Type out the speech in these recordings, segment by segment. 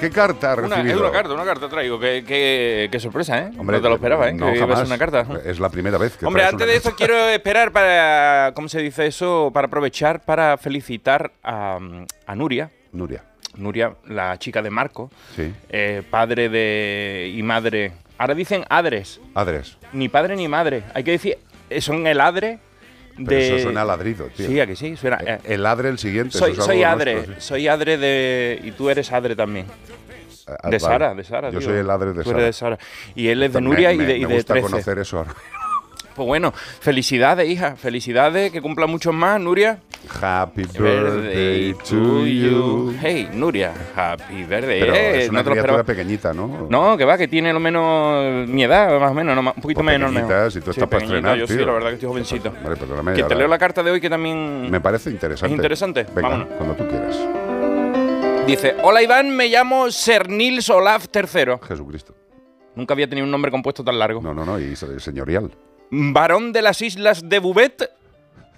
¿Qué carta ha Una, recibido? es una carta, una carta traigo. Qué, qué- qué sorpresa, ¿eh? Hombre, no te lo esperaba, ¿eh? no, que jamás. una carta. Es la primera vez que Hombre, antes una de eso quiero esperar para, ¿cómo se dice eso? Para aprovechar para felicitar a, a Nuria. Nuria, Nuria, la chica de Marco, sí. eh, padre de y madre. Ahora dicen adres, Adres. ni padre ni madre. Hay que decir, eh, son el adre Pero de. eso suena a ladrido, tío. Sí, a que sí, suena. eh, El adre, el siguiente. soy soy adre, nuestro, sí. soy adre de. Y tú eres adre también. Ah, De vale. Sara, de Sara. Yo soy el adre de Tú Sara. eres de Sara. Y él es de Me- Nuria y me- de, me gusta 13. conocer eso ahora. Pues bueno, felicidades, hija. Felicidades, que cumpla muchos más, Nuria. Happy birthday to you. Hey, Nuria, happy birthday. Pero Eh, es una no criatura pequeñita, ¿no? No, que va, que tiene lo menos mi edad, más o menos, no, un poquito Pues menos. pequeñita, si tú Sí, estás para estrenar, Yo sí, la verdad que estoy jovencito. Vale, perdóname. Que te leo la carta de hoy que también Me parece interesante. ¿Es interesante? Venga, Vámonos. cuando tú quieras. dice: Hola Iván, me llamo Ser Nils Olaf III. Jesucristo. Nunca había tenido un nombre compuesto tan largo. No, no, no, y se- señorial. Varón de las Islas de Bouvet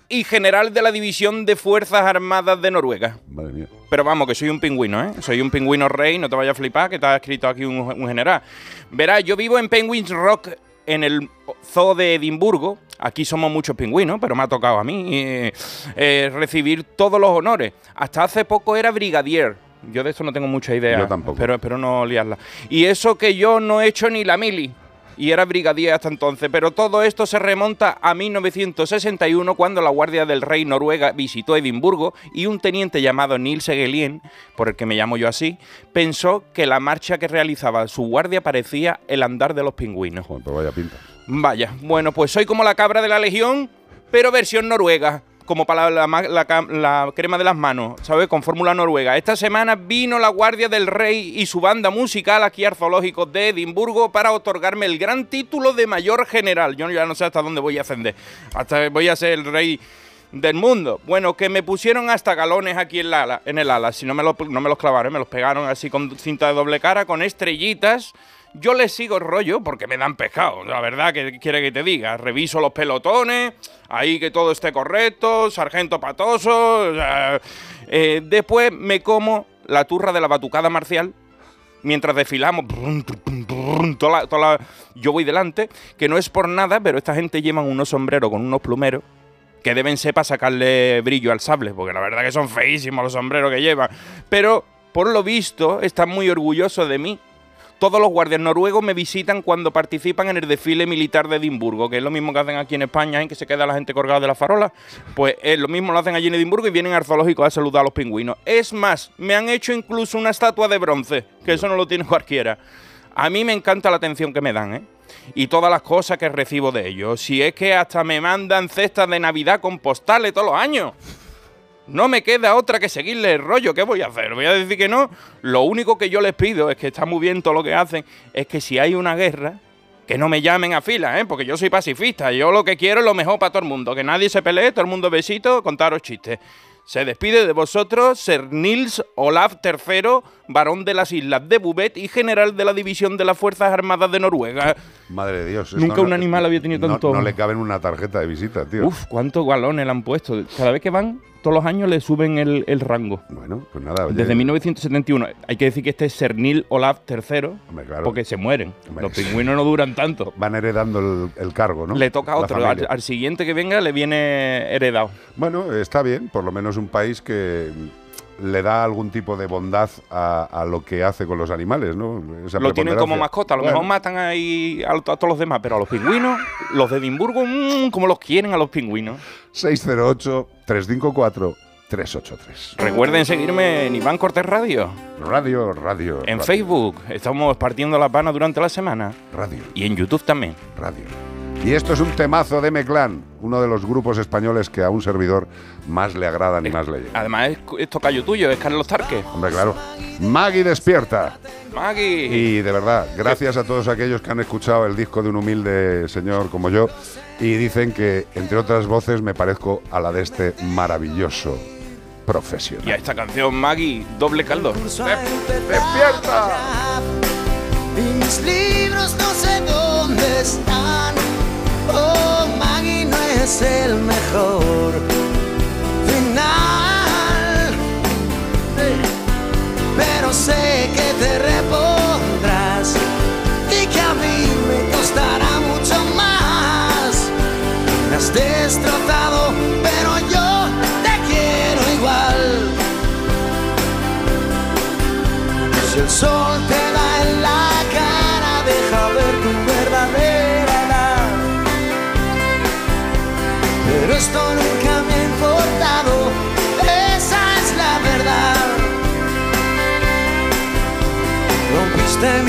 y general de la División de Fuerzas Armadas de Noruega. Madre mía. Pero vamos, que soy un pingüino, ¿eh? Soy un pingüino rey, no te vayas a flipar, que está escrito aquí un, un general. Verás, yo vivo en Penguins Rock, en el zoo de Edimburgo. Aquí somos muchos pingüinos, pero me ha tocado a mí eh, eh, recibir todos los honores. Hasta hace poco era brigadier. Yo de esto no tengo mucha idea. Yo tampoco. Pero espero no liarla. Y eso que yo no he hecho ni la mili. Y era brigadier hasta entonces. Pero todo esto se remonta a 1961, cuando la Guardia del Rey Noruega visitó Edimburgo y un teniente llamado Nils Egelien, por el que me llamo yo así, pensó que la marcha que realizaba su guardia parecía el andar de los pingüinos. Joder, pues vaya pinta. Vaya, bueno, pues soy como la cabra de la Legión, pero versión noruega. Como para la, crema de las manos, ¿sabes? Con fórmula noruega. Esta semana vino la Guardia del Rey y su banda musical aquí al de Edimburgo para otorgarme el gran título de mayor general. Yo ya no sé hasta dónde voy a ascender. Hasta voy a ser el rey del mundo. Bueno, que me pusieron hasta galones aquí en, la en el ala. Si no me, no me los clavaron, me los pegaron así con cinta de doble cara, con estrellitas. Yo les sigo el rollo porque me dan pescado, la verdad, que quiere que te diga. Reviso los pelotones, ahí que todo esté correcto, sargento patoso. eh, después me como la turra de la batucada marcial, mientras desfilamos, yo voy delante, que no es por nada, pero esta gente llevan unos sombreros con unos plumeros que deben ser para sacarle brillo al sable, porque la verdad que son feísimos los sombreros que llevan. Pero, por lo visto, están muy orgullosos de mí. Todos los guardias noruegos me visitan cuando participan en el desfile militar de Edimburgo, que es lo mismo que hacen aquí en España, en que se queda la gente colgada de la farola. Pues es lo mismo lo hacen allí en Edimburgo y vienen al zoológico a saludar a los pingüinos. Es más, me han hecho incluso una estatua de bronce, que eso no lo tiene cualquiera. A mí me encanta la atención que me dan, ¿eh? Y todas las cosas que recibo de ellos. Si es que hasta me mandan cestas de Navidad con postales todos los años. No me queda otra que seguirle el rollo. ¿Qué voy a hacer? ¿Voy a decir que no? Lo único que yo les pido es que está muy bien todo lo que hacen. Es que si hay una guerra, que no me llamen a fila, ¿eh? Porque yo soy pacifista. Yo lo que quiero es lo mejor para todo el mundo. Que nadie se pelee, todo el mundo besito, contaros chistes. Se despide de vosotros Ser Nils Olaf III, varón de las Islas de Bouvet y general de la División de las Fuerzas Armadas de Noruega. Madre de Dios. Nunca un animal había tenido tanto- No, le cabe en una tarjeta de visita, tío. Uf, cuántos galones le han puesto. Cada vez que van, todos los años le suben el, el rango. Bueno, pues nada. oye, Desde 1971. Hay que decir que este es Cernil Olaf III, Hombre, claro. porque se mueren. Hombre, Los pingüinos no duran tanto. Van heredando el, el cargo, ¿no? Le toca a otro. Al, al siguiente que venga le viene heredado. Bueno, está bien, por lo menos un país que le da algún tipo de bondad a, a lo que hace con los animales, ¿no? Esa Lo tienen como mascota. A lo Bueno, mejor matan ahí a, a todos los demás, pero a los pingüinos, los de Edimburgo, mmm, como los quieren a los pingüinos. 608-354-383. Recuerden seguirme en Iván Cortés Radio, Radio, radio. en radio, Facebook. Estamos partiendo la pana durante la semana. Radio, Y en YouTube también. radio. Y esto es un temazo de Meclán, uno de los grupos españoles que a un servidor más le agradan y más le llegan. Además, es, es tocayo tuyo, es Carlos Tarque. Hombre, claro. Maggie despierta. Maggie. Y de verdad, gracias a todos aquellos que han escuchado el disco de un humilde señor como yo y dicen que, entre otras voces, me parezco a la de este maravilloso Y a profesional. esta canción, Maggie, doble caldo. ¡Despierta! Y mis libros no sé dónde están. Oh, Maggie no es el mejor pero sé que te repondrás y que a mí me costará mucho más. Me has destrozado, pero yo te quiero igual. Si el sol te da en la cara, deja ver tu verdadera edad. Pero esto no understand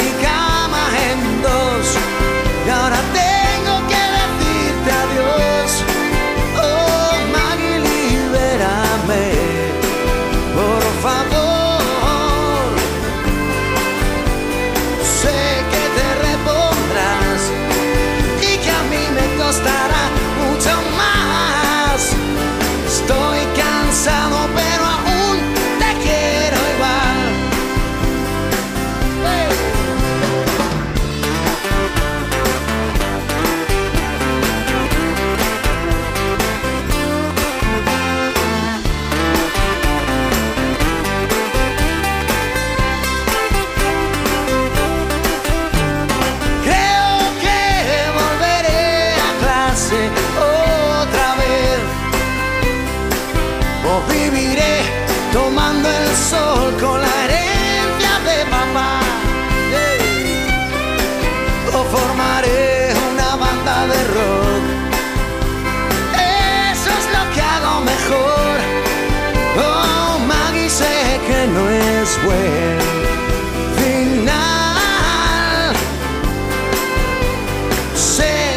viviré tomando el sol con la herencia de papá. O formaré una banda de rock. Eso es lo que hago mejor. Oh, Maggie, sé que no es buen final. Sé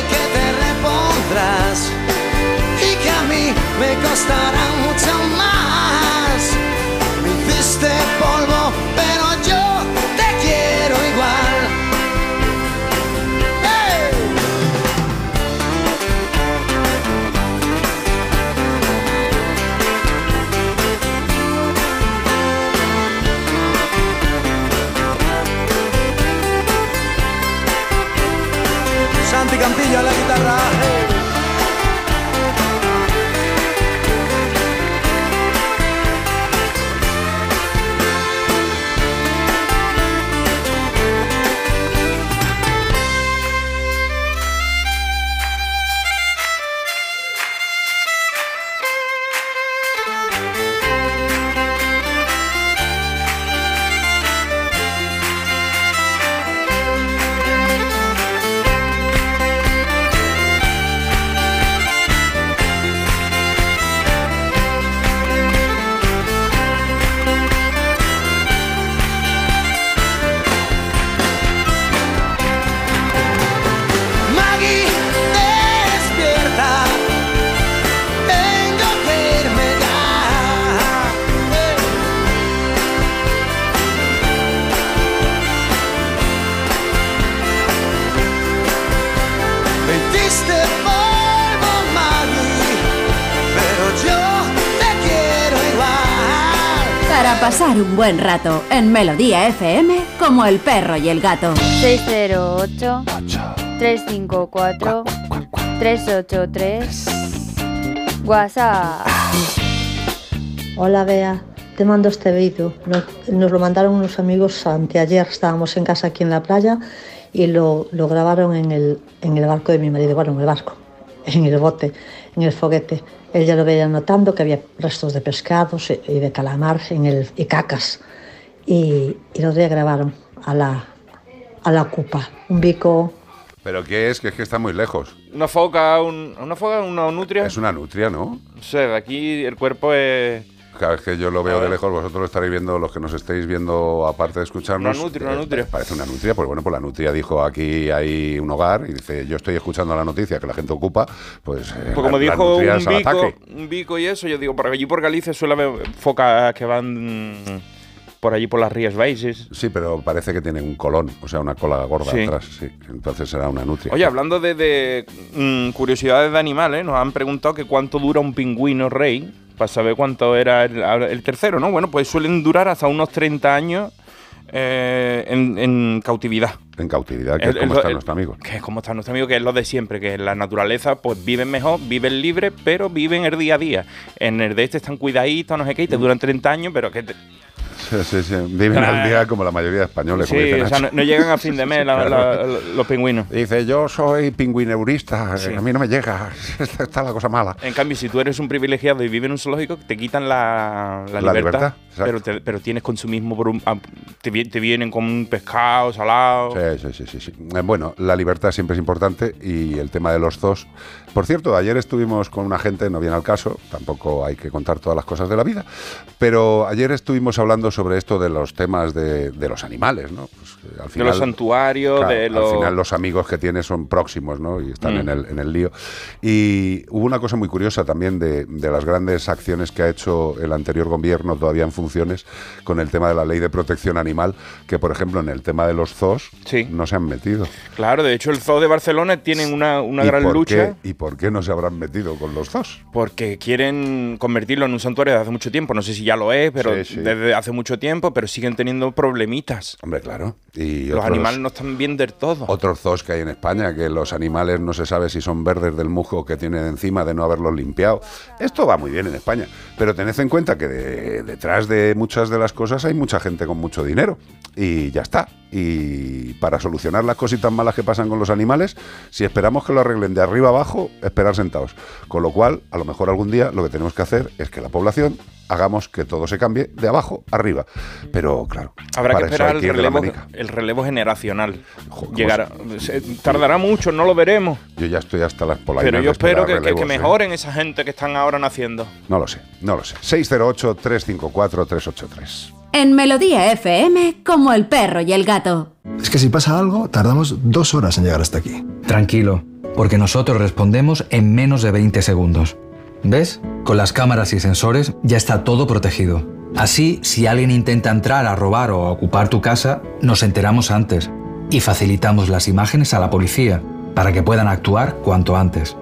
A la guitarra. En Melodía FM como el perro y el gato. 608 354 383 WhatsApp. Hola Bea, te mando este vídeo. Nos, nos lo mandaron unos amigos anteayer, estábamos en casa aquí en la playa y lo, lo grabaron en el, en el barco de mi marido, bueno, en el barco, en el bote, en el foguete. Él ya lo veía notando que había restos de pescados y y de calamar en el, y cacas. Y, y los días grabaron a la, a la cupa, un bico ¿Pero qué es? Que es que está muy lejos. Una foca, un- una foca, una nutria. Es una nutria, ¿no? No sé, aquí el cuerpo es. Cada vez que yo lo veo de lejos, vosotros lo estaréis viendo, los que nos estéis viendo, aparte de escucharnos. Una nutria, una eh, nutria. Parece una nutria, pues bueno, pues la nutria dijo aquí hay un hogar y dice, yo estoy escuchando la noticia que la gente ocupa, pues. eh, Pues como la- dijo un bico, un bico y eso, yo digo, por allí por Galicia suele haber focas que van mm, por allí por las Rías Baixes. Sí, pero parece que tiene un colón, o sea, una cola gorda Sí. atrás, sí. Entonces será una nutria. Oye, hablando de, de, mm, curiosidades de animales, nos han preguntado que cuánto dura un pingüino rey, para saber cuánto era el, el tercero, ¿no? Bueno, pues suelen durar hasta unos 30 años eh, en, en cautividad. En cautividad, que El- es como el- está el- nuestro amigo. Que es como está nuestro amigo, que es lo de siempre, que en la naturaleza pues viven mejor, viven libres, pero viven el día a día. En el de este están cuidaditos, no sé qué, y te duran 30 años, pero que te- Sí, sí, sí. Viven al día como la mayoría de españoles, como Sí, dice o sea, no, no llegan a fin de mes la- la- los pingüinos. Dice, yo soy pingüineurista, a mí no me llega, está, la cosa mala. En cambio, si tú eres un privilegiado y vives en un zoológico, te quitan la, la libertad. libertad, pero, te- pero tienes consumismo por un. ah, Te, te vienen con un pescado salado. Sí, sí, sí, sí. Eh, Bueno, la libertad siempre es importante y el tema de los zoos. Por cierto, ayer estuvimos con una gente, no viene al caso, tampoco hay que contar todas las cosas de la vida, pero ayer estuvimos hablando sobre esto de los temas de, de los animales, ¿no? Pues, eh, al de final, los santuarios, Claro, de Al los. final los amigos que tienes son próximos, ¿no? Y están Mm. en, el, en el lío. Y hubo una cosa muy curiosa también de, de las grandes acciones que ha hecho el anterior gobierno todavía en funciones con el tema de la ley de protección animal, que por ejemplo en el tema de los zoos Sí. no se han metido. Claro, de hecho, el zoo de Barcelona tienen una, una ¿Y gran lucha. qué- ¿Y por qué no se habrán metido con los zoos? Porque quieren convertirlo en un santuario desde hace mucho tiempo. No sé si ya lo es, pero Sí, sí. desde hace mucho tiempo, pero siguen teniendo problemitas. Hombre, claro. Y Los otros- animales no están bien del todo. Otros zoos que hay en España, que los animales no se sabe si son verdes del musgo que tienen encima de no haberlos limpiado. Esto va muy bien en España, pero tened en cuenta que de- detrás de muchas de las cosas hay mucha gente con mucho dinero y ya está. Y para solucionar las cositas malas que pasan con los animales, si esperamos que lo arreglen de arriba abajo, esperar sentados. Con lo cual, a lo mejor algún día lo que tenemos que hacer es que la población hagamos que todo se cambie de abajo arriba. Pero claro, Habrá que para esperar el relevo, el relevo generacional. Jo, ¿cómo Llegará, se- tardará mucho, no lo veremos. Yo ya estoy hasta las polainas. Pero yo espero que, ¿eh? mejoren esa gente que están ahora naciendo. No lo sé, no lo sé. 608-354-383. En Melodía FM, como el perro y el gato. Es que si pasa algo, tardamos dos horas en llegar hasta aquí. Tranquilo, porque nosotros respondemos en menos de 20 segundos. ¿Ves? Con las cámaras y sensores ya está todo protegido. Así, si alguien intenta entrar a robar o a ocupar tu casa, nos enteramos antes y facilitamos las imágenes a la policía para que puedan actuar cuanto antes.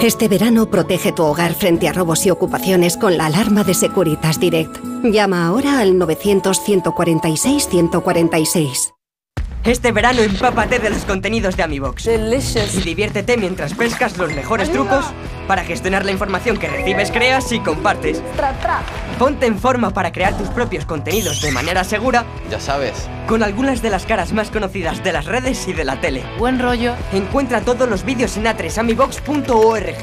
Este verano protege tu hogar frente a robos y ocupaciones con la alarma de Securitas Direct. Llama ahora al 900-146-146. Este verano empápate de los contenidos de AmiBox. Y diviértete mientras pescas los mejores trucos para gestionar la información que recibes, creas y compartes. Ponte en forma para crear tus propios contenidos de manera segura. Ya sabes. Con algunas de las caras más conocidas de las redes y de la tele. Buen rollo. Encuentra todos los vídeos en atresamibox.org.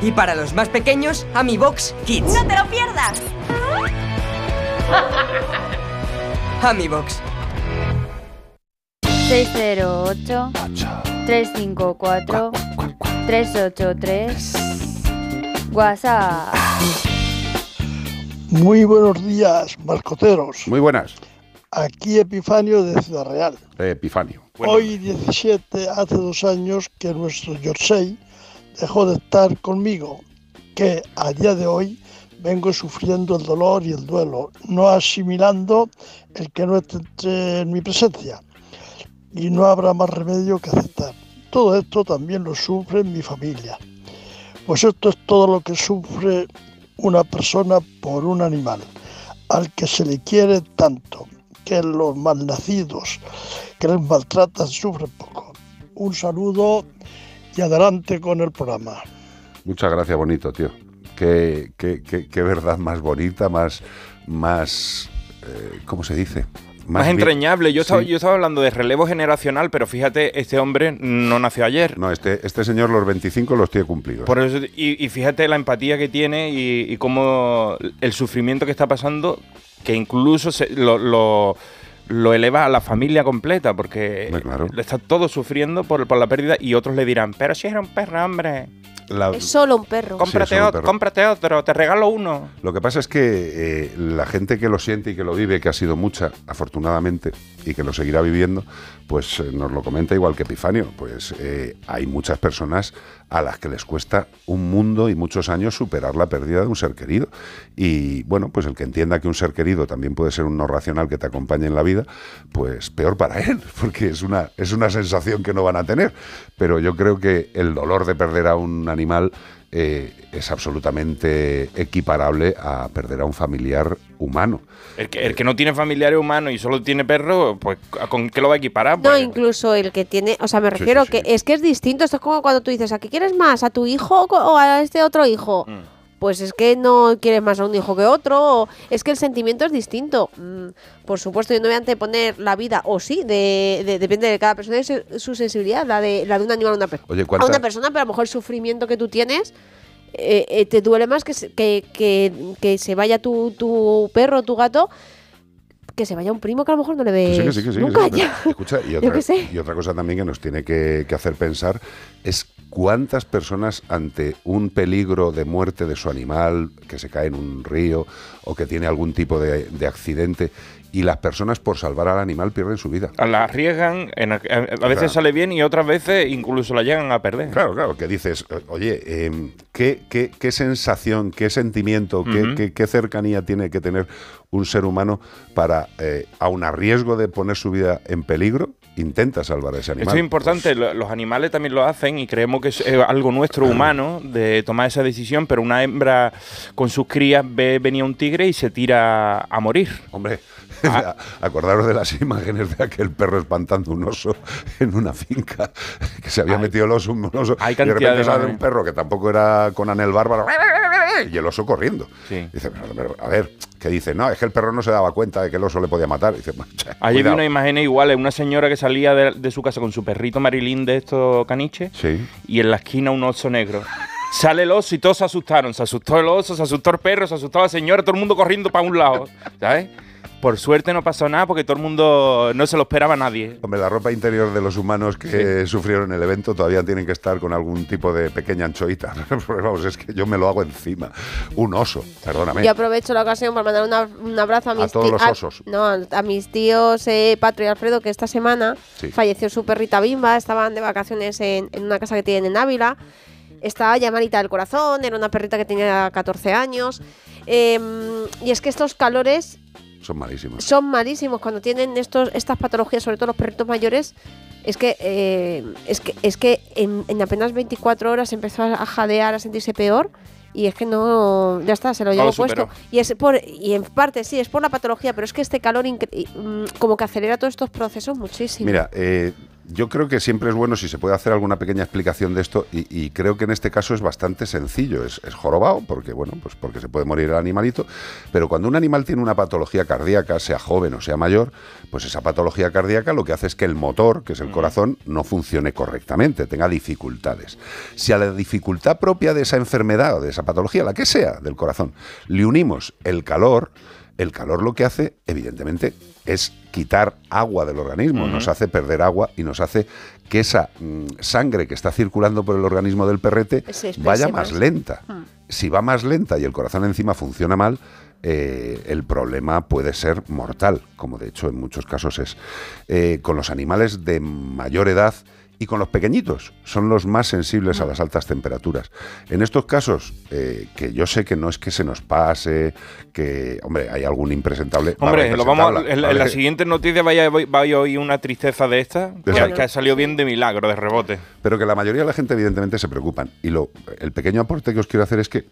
Y para los más pequeños, AmiBox Kids. ¡No te lo pierdas! AmiBox. 608 354 383 WhatsApp. Muy buenos días, mascoteros. Muy buenas. Aquí Epifanio de Ciudad Real. Epifanio. Hoy 17, hace dos años que nuestro Yorkshire dejó de estar conmigo, que a día de hoy vengo sufriendo el dolor y el duelo, no asimilando el que no esté en mi presencia. Y no habrá más remedio que aceptar. Todo esto también lo sufre mi familia. Pues esto es todo lo que sufre una persona por un animal, al que se le quiere tanto, que los malnacidos que les maltratan sufren poco. Un saludo y adelante con el programa. Muchas gracias, bonito, tío. Qué, qué- qué- verdad más bonita, más. más eh, ¿Cómo se dice? Más, bien- entrañable. Yo, estaba, Sí. yo estaba hablando de relevo generacional, pero fíjate, este hombre no nació ayer. No, este, este señor los 25 los tiene cumplidos. Por eso, y, y fíjate la empatía que tiene y, y cómo el sufrimiento que está pasando, que incluso se- lo, lo- lo eleva a la familia completa, porque está todo sufriendo por, por la pérdida y otros le dirán, pero si era un perro, hombre. La- Es solo un perro. Cómprate, un perro. cómprate otro, te regalo uno. Lo que pasa es que eh, la gente que lo siente y que lo vive, que ha sido mucha, afortunadamente, y que lo seguirá viviendo, pues eh, nos lo comenta igual que Epifanio. Pues eh, hay muchas personas a las que les cuesta un mundo y muchos años superar la pérdida de un ser querido. Y bueno, pues el que entienda que un ser querido también puede ser un no racional que te acompañe en la vida, pues peor para él, porque es una, es una sensación que no van a tener. Pero yo creo que el dolor de perder a un animal eh, es absolutamente equiparable a perder a un familiar humano. El que, el que no tiene familiares humanos y solo tiene perro, pues ¿con qué lo va a equiparar? No, Pues, incluso el que tiene, o sea, me refiero sí, sí. que es que es distinto. Esto es como cuando tú dices, ¿a qué quieres más? ¿A tu hijo o a este otro hijo? Mm. Pues es que no quieres más a un hijo que otro, o es que el sentimiento es distinto. Mm, por supuesto, yo no voy a anteponer la vida, o sí, de, de- depende de cada persona y su, su sensibilidad, la de, la de un animal a una, Oye, a ¿cuánta- una persona, pero a lo mejor el sufrimiento que tú tienes eh, eh, te duele más que se, que, que, que se vaya tu, tu perro, tu gato, que se vaya un primo que a lo mejor no le sí, sí, sí, que nunca ya. Escucha, y otra, y otra cosa también que nos tiene que, que hacer pensar es cuántas personas ante un peligro de muerte de su animal, que se cae en un río o que tiene algún tipo de, de accidente, y las personas por salvar al animal pierden su vida. La arriesgan, en- a veces Claro. sale bien y otras veces incluso la llegan a perder. Claro, claro, que dices, eh, oye, em, ¿qué, qué, qué sensación, qué sentimiento, qué, Ujú. qué- qué cercanía tiene que tener un ser humano para, eh, aun a riesgo de poner su vida en peligro, intenta salvar a ese animal? Esto es importante, lo- los animales también lo hacen y creemos que es algo nuestro humano de tomar esa decisión, pero una hembra con sus crías ve venía un tigre y se tira a morir. Hombre, acordaros de las imágenes de aquel perro espantando un oso en una finca, que se había metido el oso, un oso, hay y de repente de sale un perro que tampoco era con Anel Bárbaro, y el oso corriendo. Dice, pero, a ver, que dice, no, es que el perro no se daba cuenta de que el oso le podía matar. Dice, "Bueno, che, Ayer vi cuidado". una imagen igual, una señora que salía de, de su casa con su perrito Marilyn de estos caniches Sí. y en la esquina un oso negro. Sale el oso y todos se asustaron. Se asustó el oso, se asustó el perro, se asustó la señora, todo el mundo corriendo para un lado. ¿Sabes? Por suerte no pasó nada porque todo el mundo no se lo esperaba nadie. Hombre, la ropa interior de los humanos que sufrieron el evento todavía tienen que estar con algún tipo de pequeña anchoita. Vamos, es que yo me lo hago encima. Un oso, perdóname. Yo aprovecho la ocasión para mandar una- un abrazo a mis todos ti- los osos. no, a mis tíos eh, Patro y Alfredo, que esta semana Sí. falleció su perrita Bimba, estaban de vacaciones en, en una casa que tienen en Ávila. Estaba ya malita del corazón, era una perrita que tenía 14 años. Em, y es que estos calores Son malísimos. son malísimos cuando tienen estos, estas patologías, sobre todo los perritos mayores. Es que, eh, es que, es que en, en apenas 24 horas empezó a jadear, a sentirse peor. Y es que no, ya está, se lo llevo lo puesto. Y, es por, y en parte sí, es por la patología, pero es que este calor mm, como que acelera todos estos procesos muchísimo. Mira, eh, yo creo que siempre es bueno si se puede hacer alguna pequeña explicación de esto y, y creo que en este caso es bastante sencillo. Es, es jorobado porque, bueno, pues porque se puede morir el animalito, pero cuando un animal tiene una patología cardíaca, sea joven o sea mayor, pues esa patología cardíaca lo que hace es que el motor, que es el corazón, no funcione correctamente, tenga dificultades. Si a la dificultad propia de esa enfermedad o de esa patología, la que sea, del corazón, le unimos el calor, el calor lo que hace, evidentemente, es quitar agua del organismo, nos hace perder agua y nos hace que esa mm, sangre que está circulando por el organismo del perrete vaya más. lenta. Hmm. Si va más lenta y el corazón encima funciona mal, eh, el problema puede ser mortal, como de hecho en muchos casos es. Eh, con los animales de mayor edad y con los pequeñitos, son los más sensibles a las altas temperaturas. En estos casos, eh, que yo sé que no es que se nos pase, que, hombre, hay algún impresentable. Hombre, lo vamos, en, en la ¿vale? siguiente noticia vaya, vaya a oír una tristeza de esta, que, que ha salido bien de milagro, de rebote. Pero que la mayoría de la gente evidentemente se preocupan. Y lo, el pequeño aporte que os quiero hacer es que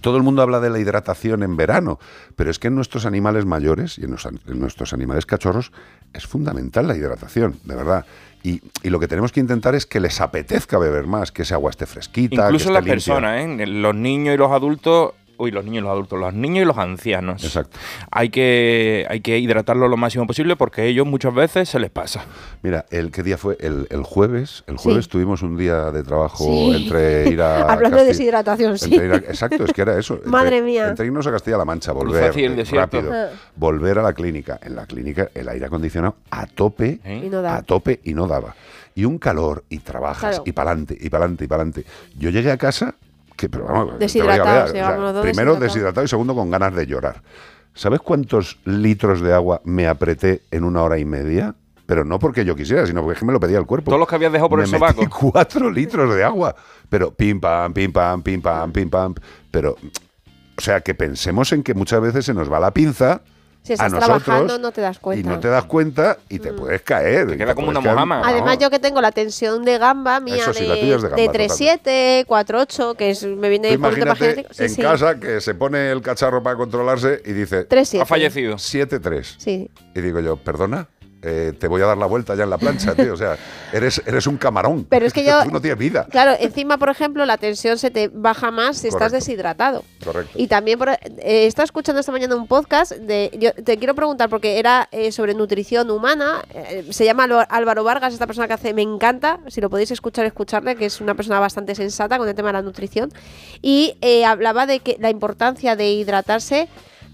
todo el mundo habla de la hidratación en verano, pero es que en nuestros animales mayores y en, los an- en nuestros animales cachorros es fundamental la hidratación, de verdad. Y, y lo que tenemos que intentar es que les apetezca beber más, que esa agua esté fresquita. Incluso que las limpia. personas, ¿eh? los niños y los adultos, uy, los niños y los adultos, los niños y los ancianos. Exacto. Hay que, hay que hidratarlos lo máximo posible porque a ellos muchas veces se les pasa. Mira, el qué día fue el, el jueves. El jueves Sí. tuvimos un día de trabajo Sí. entre ir a Hablando de deshidratación, sí. a- exacto, es que era eso. entre- Madre mía. Entre irnos a Castilla-La Mancha, volver eh, desierto. rápido, Ah. volver a la clínica. En la clínica el aire acondicionado a tope, ¿Eh? Y no da. a tope y no daba. Y un calor y trabajas Claro. y pa'lante y pa'lante y pa'lante. Yo llegué a casa que pero vamos, Deshidratados, primero deshidratado y segundo con ganas de llorar. ¿Sabes cuántos litros de agua me apreté en una hora y media? Pero no porque yo quisiera, sino porque es que me lo pedía el cuerpo. Todos los que habías dejado por me el metí cuatro litros de agua. Pero pim pam, pim pam, pim pam, pim pam. Pero, o sea, que pensemos en que muchas veces se nos va la pinza Si a estás nosotros trabajando no te das y cuenta. no te das cuenta y te puedes caer. Te y queda como puedes una mojama. Además, No. yo que tengo la tensión de gamba mía Eso sí, la de, tuya es de gamba, de 3,7, 4,8, que es, me viene poquito imagínate. Sí, en sí. casa que se pone el cacharro para controlarse y dice 3,7. Ha fallecido. 7-3. Sí. Y digo yo, ¿perdona? Eh, te voy a dar la vuelta ya en la plancha, tío. O sea, eres, eres un camarón. Pero es que yo- Tú no tienes vida. Claro, encima, por ejemplo, la tensión se te baja más si estás deshidratado. Correcto. Y también por, eh, escuchando esta mañana un podcast de. Yo te quiero preguntar, porque era eh, sobre nutrición humana. eh, se llama Álvaro Vargas, esta persona que hace. Me encanta. Si lo podéis escuchar, escucharle, que es una persona bastante sensata con el tema de la nutrición. Y hablaba de que la importancia de hidratarse.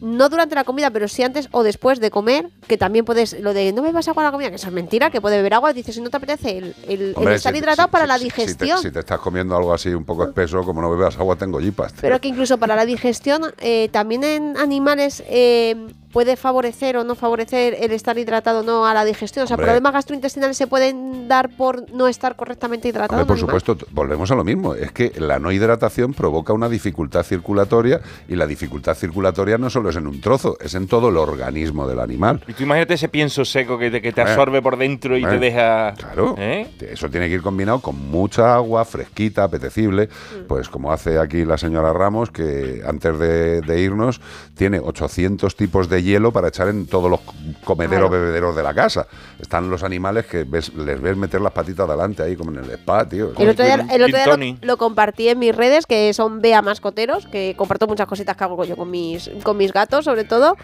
No durante la comida, pero sí antes o después de comer, que también puedes, lo de no bebas agua en la comida, que eso es mentira, que puede beber agua, dices si no te apetece el, el- el Hombre, estar si- hidratado si- para si- la te- digestión. Si te, estás comiendo algo así un poco espeso, como no bebas agua, tengo yipas. Pero que incluso para la digestión, eh, también en animales eh, puede favorecer o no favorecer el estar hidratado o no a la digestión. O sea, Hombre. problemas gastrointestinales se pueden dar por no estar correctamente hidratado. Hombre, por animal. supuesto, volvemos a lo mismo. Es que la no hidratación provoca una dificultad circulatoria y la dificultad circulatoria no solo es en un trozo, es en todo el organismo del animal. Y tú imagínate ese pienso seco que te, que te absorbe por dentro y eh, te deja. Claro. ¿Eh? Eso tiene que ir combinado con mucha agua fresquita, apetecible, Mm. pues como hace aquí la señora Ramos, que antes de, de irnos tiene 800 tipos de hielo para echar en todos los comederos, Claro. bebederos de la casa. Están los animales que ves- les ves meter las patitas adelante ahí, como en el spa, tío. El otro día, el otro día Gin lo, lo compartí en mis redes, que son Bea Mascoteros, que comparto muchas cositas que hago yo con mis, con mis gatos, sobre todo.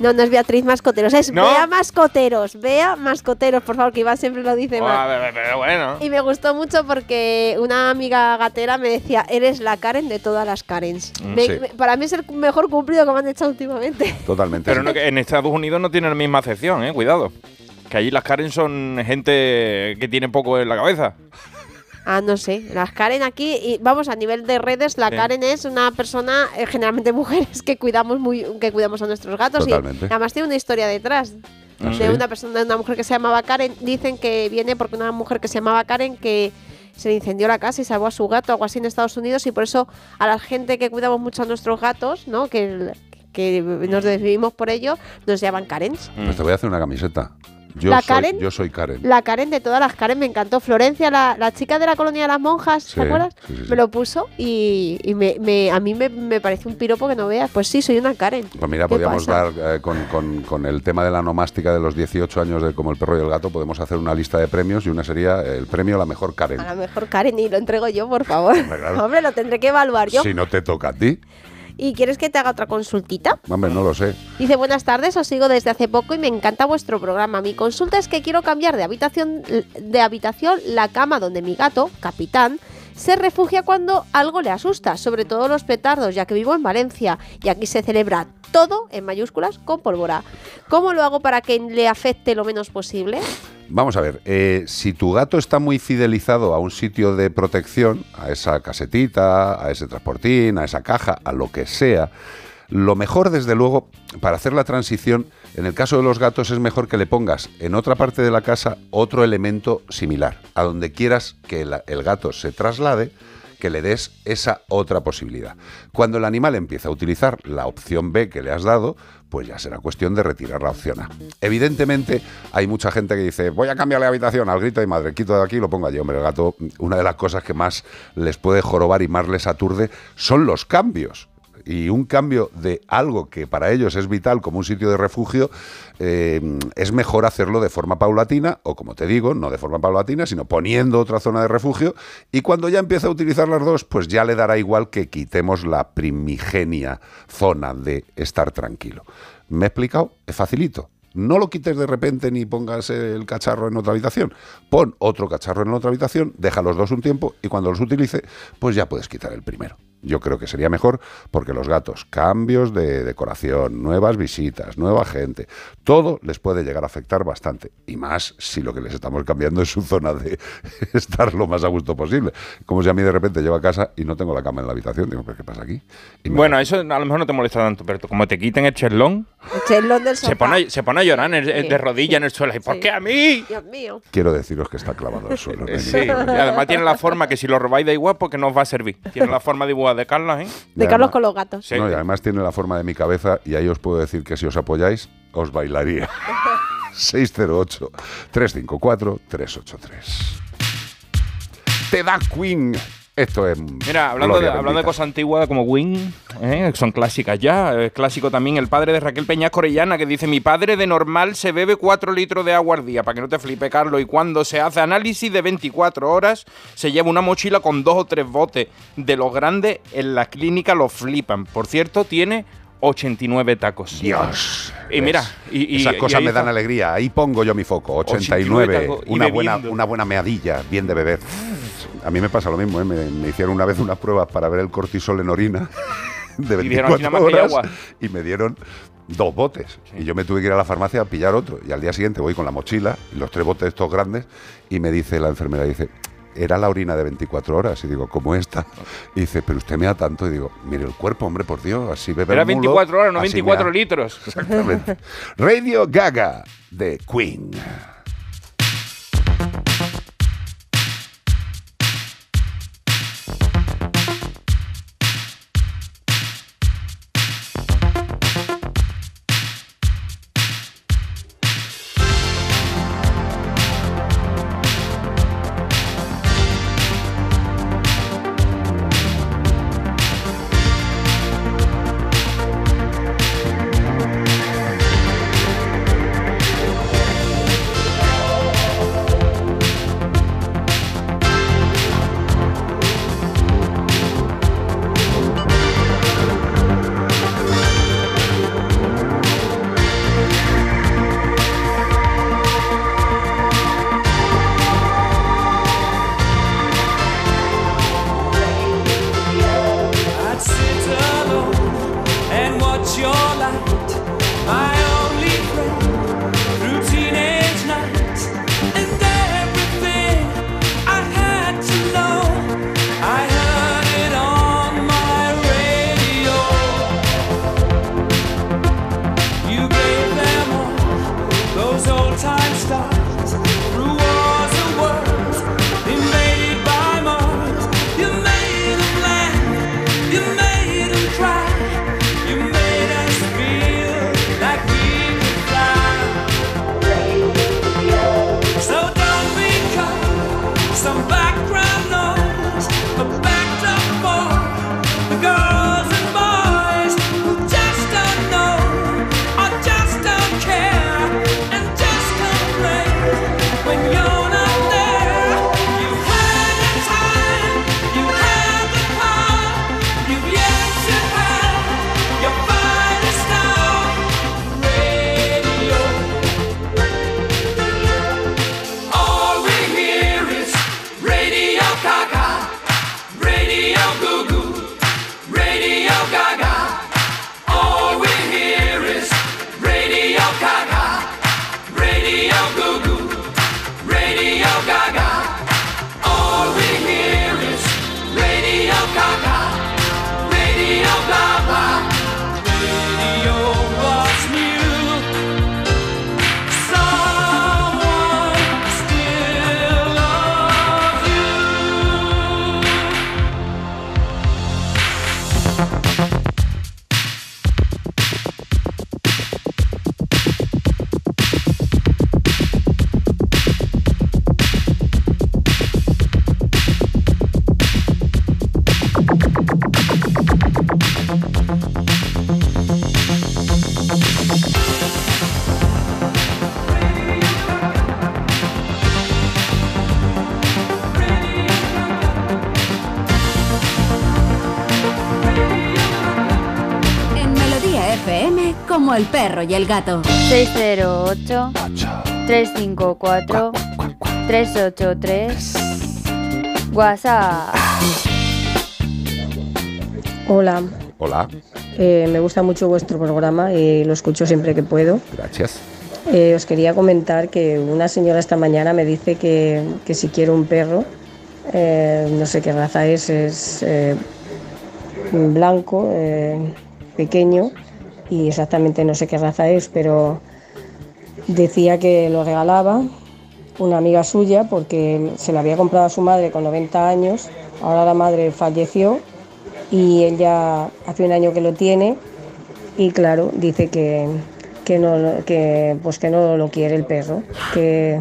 No, no es Beatriz Mascoteros, es ¿No? Bea Mascoteros. Bea Mascoteros, por favor, que Iván siempre lo dice mal. Ah, pero, pero bueno. Y me gustó mucho porque una amiga gatera me decía, eres la Karen de todas las Karens. Mm, Me- sí. me- para mí es el mejor cumplido que me han hecho últimamente. Totalmente. Pero no, en Estados Unidos no tienen la misma acepción, ¿eh? Cuidado. Que allí las Karen son gente que tiene poco en la cabeza. Ah, no sé. Las Karen aquí, y vamos, a nivel de redes, la Sí. Karen es una persona, eh, generalmente mujeres, que cuidamos muy, que cuidamos a nuestros gatos. Totalmente. Y además tiene una historia detrás. Ah, de ¿sí? una persona, de una mujer que se llamaba Karen. Dicen que viene porque una mujer que se llamaba Karen que se le incendió la casa y salvó a su gato, algo así en Estados Unidos, y por eso a la gente que cuidamos mucho a nuestros gatos, ¿no? Que, que nos decidimos por ello, nos llaman Karens. Pues te voy a hacer una camiseta. Yo, ¿La soy, Karen? yo soy Karen. La Karen de todas las Karen me encantó. Florencia, la, la chica de la colonia de las monjas, Sí, ¿te acuerdas? sí, sí, sí. Me lo puso y, y me, me- a mí me, me pareció un piropo que no veas. Pues sí, soy una Karen. Pues mira, ¿Qué podríamos pasa? dar eh, con, con- con el tema de la nomástica de los 18 años de Como el perro y el gato, podemos hacer una lista de premios y una sería el premio a la mejor Karen. A la mejor Karen y lo entrego yo, por favor. Hombre, lo tendré que evaluar yo. Si no te toca a ti, ¿Y quieres que te haga otra consultita? hombre, no lo sé. Dice, buenas tardes, os sigo desde hace poco y me encanta vuestro programa. Mi consulta es que quiero cambiar de habitación, de habitación la cama donde mi gato, capitán, se refugia cuando algo le asusta, sobre todo los petardos, ya que vivo en Valencia y aquí se celebra todo en mayúsculas con pólvora. ¿Cómo lo hago para que le afecte lo menos posible? Vamos a ver, eh, si tu gato está muy fidelizado a un sitio de protección, a esa casetita, a ese transportín, a esa caja, a lo que sea, lo mejor, desde luego, para hacer la transición, en el caso de los gatos es mejor que le pongas en otra parte de la casa otro elemento similar, a donde quieras que el, el gato se traslade, que le des esa otra posibilidad. Cuando el animal empieza a utilizar la opción B que le has dado, pues ya será cuestión de retirar la opción A. Evidentemente, hay mucha gente que dice, voy a cambiarle de habitación al grito de madre, quito de aquí y lo pongo allí. Hombre, el gato, una de las cosas que más les puede jorobar y más les aturde son los cambios y un cambio de algo que para ellos es vital como un sitio de refugio, eh, es mejor hacerlo de forma paulatina o como te digo, no de forma paulatina, sino poniendo otra zona de refugio y cuando ya empiece a utilizar las dos, pues ya le dará igual que quitemos la primigenia zona de estar tranquilo. ¿Me he explicado? Es facilito. No lo quites de repente ni pongas el cacharro en otra habitación. Pon otro cacharro en otra habitación, deja los dos un tiempo y cuando los utilice, pues ya puedes quitar el primero. Yo creo que sería mejor porque los gatos, cambios de decoración, nuevas visitas, nueva gente, todo les puede llegar a afectar bastante. Y más si lo que les estamos cambiando es su zona de estar lo más a gusto posible. Como si a mí de repente llego a casa y no tengo la cama en la habitación. Digo, ¿pero qué pasa aquí? Y me- Bueno, eso a lo mejor no te molesta tanto, pero como te quiten el chelón, El chelón del se pone, se pone a llorar en el- Sí. de rodillas en el suelo. ¿Y por qué a mí? Dios mío. Quiero deciros que está clavado al suelo. hay Sí, y además tiene la forma que si lo robáis da igual porque no os va a servir. Tiene la forma de igual de Carla, ¿eh? De Y Carlos además- con los gatos. Sí. No, y además tiene la forma de mi cabeza y ahí os puedo decir que si os apoyáis, os bailaría. 608-354-383. Te da Queen Esto es. Mira, hablando, de, hablando de cosas antiguas como Win, ¿eh? son clásicas ya. Es clásico también el padre de Raquel Peñas Corellana que dice: Mi padre de normal se bebe 4 litros de agua al día, para que no te flipe, Carlos. Y cuando se hace análisis de 24 horas, se lleva una mochila con dos o tres botes. De los grandes, en la clínica lo flipan. Por cierto, tiene 89 tacos. Dios. Y mira, y, y- Esas cosas me dan alegría. Ahí pongo yo mi foco. 89 89. tacos y Una buena, una buena meadilla, bien de beber. A mí me pasa lo mismo. ¿eh? Me, me hicieron una vez unas pruebas para ver el cortisol en orina de Y dijeron, aquí 24 nada más que hay horas y me dieron dos botes. Y yo me tuve que ir a la farmacia a pillar otro. Y al día siguiente voy con la mochila los tres botes estos grandes y me dice la enfermera, dice, era la orina de 24 horas. Y digo, ¿cómo esta? Y dice, pero usted me da tanto. Y digo, mire el cuerpo, hombre, por Dios, así bebe Era el mulo, 24 horas, no así 24 mea". litros. Exactamente. Radio Gaga de Queen. Como el perro y el gato. 608 354 383 WhatsApp. Hola, Hola, eh, me gusta mucho vuestro programa y lo escucho siempre que puedo. gracias. Eh, os quería comentar que una señora esta mañana me dice que, que si quiero un perro, eh, no sé qué raza es, es eh, blanco, eh, pequeño y exactamente no sé qué raza es, pero decía que lo regalaba una amiga suya porque se lo había comprado a su madre con 90 años, ahora la madre falleció y él ya hace un año que lo tiene y claro, dice que, que no lo- que pues que no lo quiere el perro, que,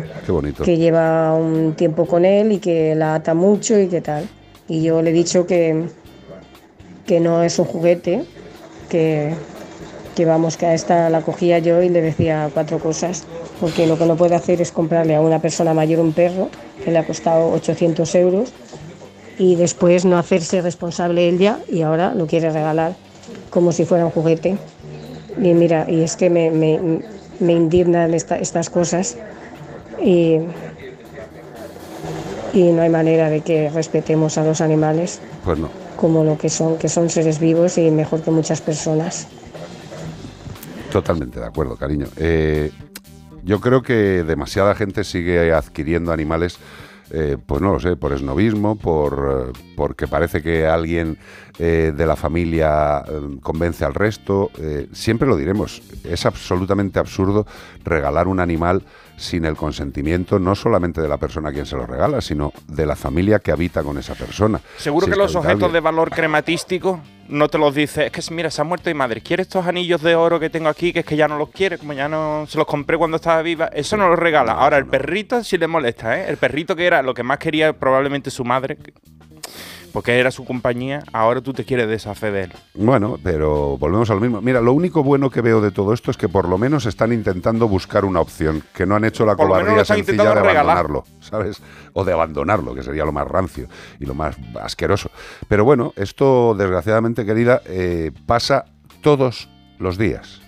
que lleva un tiempo con él y que la ata mucho y que tal. Y yo le he dicho que, que no es un juguete, que, que vamos, que a esta la cogía yo y le decía cuatro cosas, porque lo que no puede hacer es comprarle a una persona mayor un perro que le ha costado 800 euros y después no hacerse responsable él ya y ahora lo quiere regalar como si fuera un juguete. Y mira, y es que me, me, me indignan esta- estas cosas y, y no hay manera de que respetemos a los animales Pues no. como lo que son, que son seres vivos y mejor que muchas personas. Totalmente de acuerdo, cariño. Eh, yo creo que demasiada gente sigue adquiriendo animales, eh, pues no lo sé, por esnovismo, por, eh, porque parece que alguien eh, de la familia convence al resto. Siempre lo diremos, es absolutamente absurdo regalar un animal sin el consentimiento no solamente de la persona a quien se lo regala, sino de la familia que habita con esa persona. Seguro Si que los objetos de valor crematístico no te los dice. Es que mira, se ha muerto mi madre. ¿Quiere estos anillos de oro que tengo aquí? Que es que ya no los quiere, como ya no se los compré cuando estaba viva. Eso no los regala. Ahora, el perrito sí le molesta, ¿eh? El perrito que era lo que más quería probablemente su madre, porque era su compañía, ahora tú te quieres deshacer de él. Bueno, pero volvemos a lo mismo. Mira, lo único bueno que veo de todo esto es que por lo menos están intentando buscar una opción, que no han hecho la Por cobardía sencilla de regalar. abandonarlo, ¿sabes? O de abandonarlo, que sería lo más rancio y lo más asqueroso. Pero bueno, esto, desgraciadamente, querida, eh, pasa todos los días.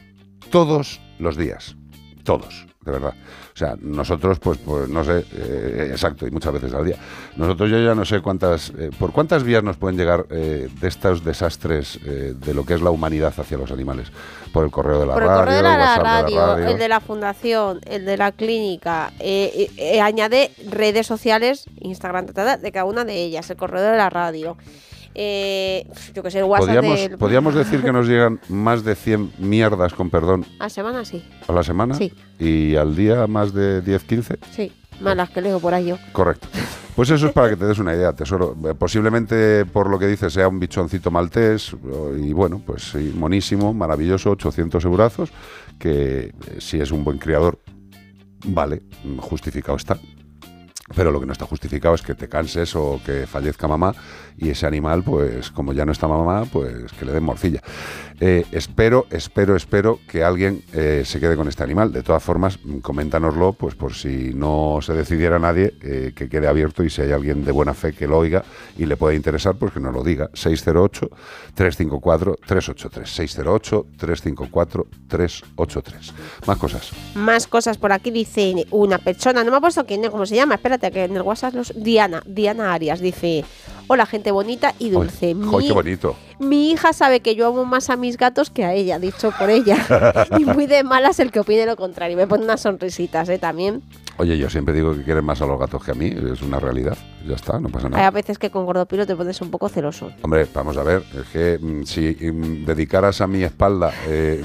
Todos los días. Todos, de verdad. O sea, nosotros, pues, pues no sé, eh, exacto, y muchas veces al día. Nosotros yo ya no sé cuántas, eh, por cuántas vías nos pueden llegar eh, de estos desastres eh, de lo que es la humanidad hacia los animales. Por el correo de la Por el radio, correo de la, el radio, de la radio. el de la fundación, el de la clínica, eh, eh, eh, añade redes sociales, Instagram, ta, ta, ta, de cada una de ellas, el correo de la radio, eh, yo que sé, el WhatsApp ¿Podríamos, del- podríamos decir que nos llegan más de 100 mierdas, con perdón, A semana sí, a la semana Sí. y al día más de 10, 15. sí, más las que leo por ahí yo. Correcto. Pues eso es para que te des una idea, tesoro. Eh, Posiblemente, por lo que dices, sea un bichoncito maltés o- y bueno, pues sí, monísimo, maravilloso, 800 eurazos, que eh, si es un buen criador, vale, justificado está. Pero lo que no está justificado es que te canses o que fallezca mamá y ese animal, pues como ya no está mamá, pues que le den morcilla. Eh, espero, espero, espero que alguien eh, se quede con este animal. De todas formas, mm, coméntanoslo, pues por si no se decidiera nadie, eh, que quede abierto y si hay alguien de buena fe que lo oiga y le pueda interesar, pues que nos lo diga. 608-354-383. 608-354-383. Más cosas. Más cosas por aquí dice una persona, no me ha puesto quién cómo se llama, espérate que en el WhatsApp los Diana, Diana Arias dice, hola gente bonita y dulce. ¡Ay, Mi- qué bonito! Mi hija sabe que yo amo más a mis gatos que a ella, dicho por ella. y muy de malas el que opine lo contrario. Me pone unas sonrisitas, ¿eh? También. Oye, yo siempre digo que quieren más a los gatos que a mí, es una realidad. Ya está, no pasa Hay nada. a veces que con gordopilo te pones un poco celoso. Hombre, vamos a ver, es que mm, si mm, dedicaras a mi espalda eh,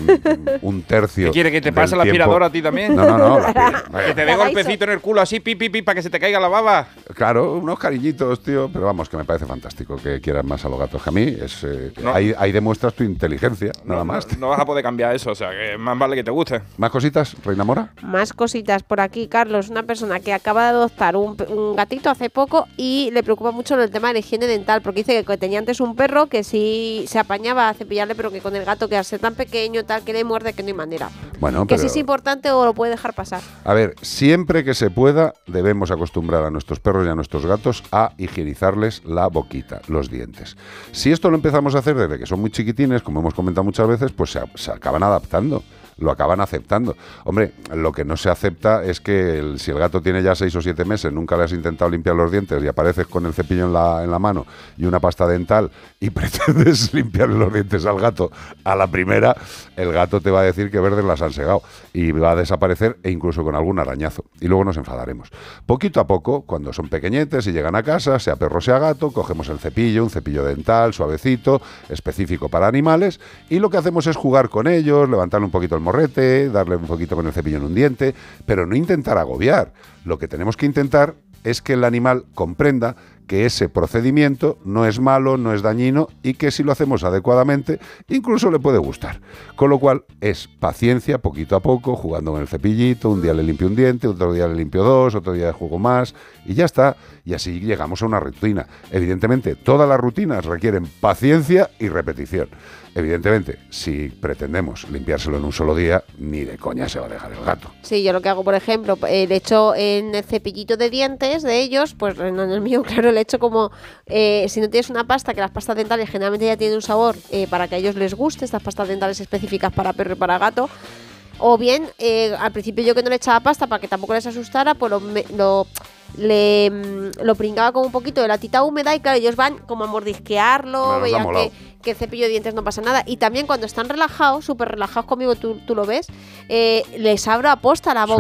mm, un tercio. ¿Qué quiere que te del pase la tiempo- aspiradora a ti también? No, no, no. la Que te dé golpecito en el culo así, pi, pi, pi, para que se te caiga la baba. Claro, unos cariñitos, tío, pero vamos, que me parece fantástico que quieras más a los gatos que a mí. Es, eh, No. ahí, ahí demuestras tu inteligencia, nada más. No vas a poder cambiar eso, o sea, que más vale que te guste. ¿Más cositas, Reina Mora? Más cositas por aquí, Carlos. Una persona que acaba de adoptar un, gatito hace poco y le preocupa mucho el tema de la higiene dental, porque dice que tenía antes un perro que sí se apañaba a cepillarle, pero que con el gato que al ser tan pequeño, tal, que le muerde, que no hay manera. Bueno, que pero... si es importante o lo puede dejar pasar. A ver, siempre que se pueda, debemos acostumbrar a nuestros perros y a nuestros gatos a higienizarles la boquita, los dientes. Si esto lo empezamos a hacer desde que son muy chiquitines, como hemos comentado muchas veces, pues se, se acaban adaptando. Lo acaban aceptando. Hombre, lo que no se acepta es que si el gato tiene ya seis o siete meses, nunca le has intentado limpiar los dientes y apareces con el cepillo en la, en la mano y una pasta dental y pretendes limpiarle los dientes al gato a la primera, el gato te va a decir que verdes las han segado y va a desaparecer e incluso con algún arañazo. Y luego nos enfadaremos. Poquito a poco, cuando son pequeñetes y llegan a casa, sea perro sea gato, cogemos el cepillo, un cepillo dental suavecito, específico para animales, y lo que hacemos es jugar con ellos, levantarle un poquito el darle un poquito con el cepillo en un diente, pero no intentar agobiar. Lo que tenemos que intentar es que el animal comprenda que ese procedimiento no es malo, no es dañino y que si lo hacemos adecuadamente incluso le puede gustar. Con lo cual es paciencia, poquito a poco, jugando con el cepillito, un día le limpio un diente, otro día le limpio dos, otro día juego más y ya está. Y así llegamos a una rutina. Evidentemente, todas las rutinas requieren paciencia y repetición. Evidentemente, si pretendemos limpiárselo en un solo día, ni de coña se va a dejar el gato. Sí, yo lo que hago, por ejemplo, eh, le echo en el cepillito de dientes de ellos, pues en el mío, claro, le echo como, eh, si no tienes una pasta, que las pastas dentales generalmente ya tienen un sabor eh, para que a ellos les guste, estas pastas dentales específicas para perro y para gato. O bien, eh, al principio yo que no le echaba pasta para que tampoco les asustara, pues lo, me- lo- le, mm, lo pringaba con un poquito de latita húmeda y claro, ellos van como a mordisquearlo, Bueno, veían que, que el cepillo de dientes no pasa nada. Y también cuando están relajados, súper relajados conmigo, tú, tú lo ves, eh, les abro aposta la Sí.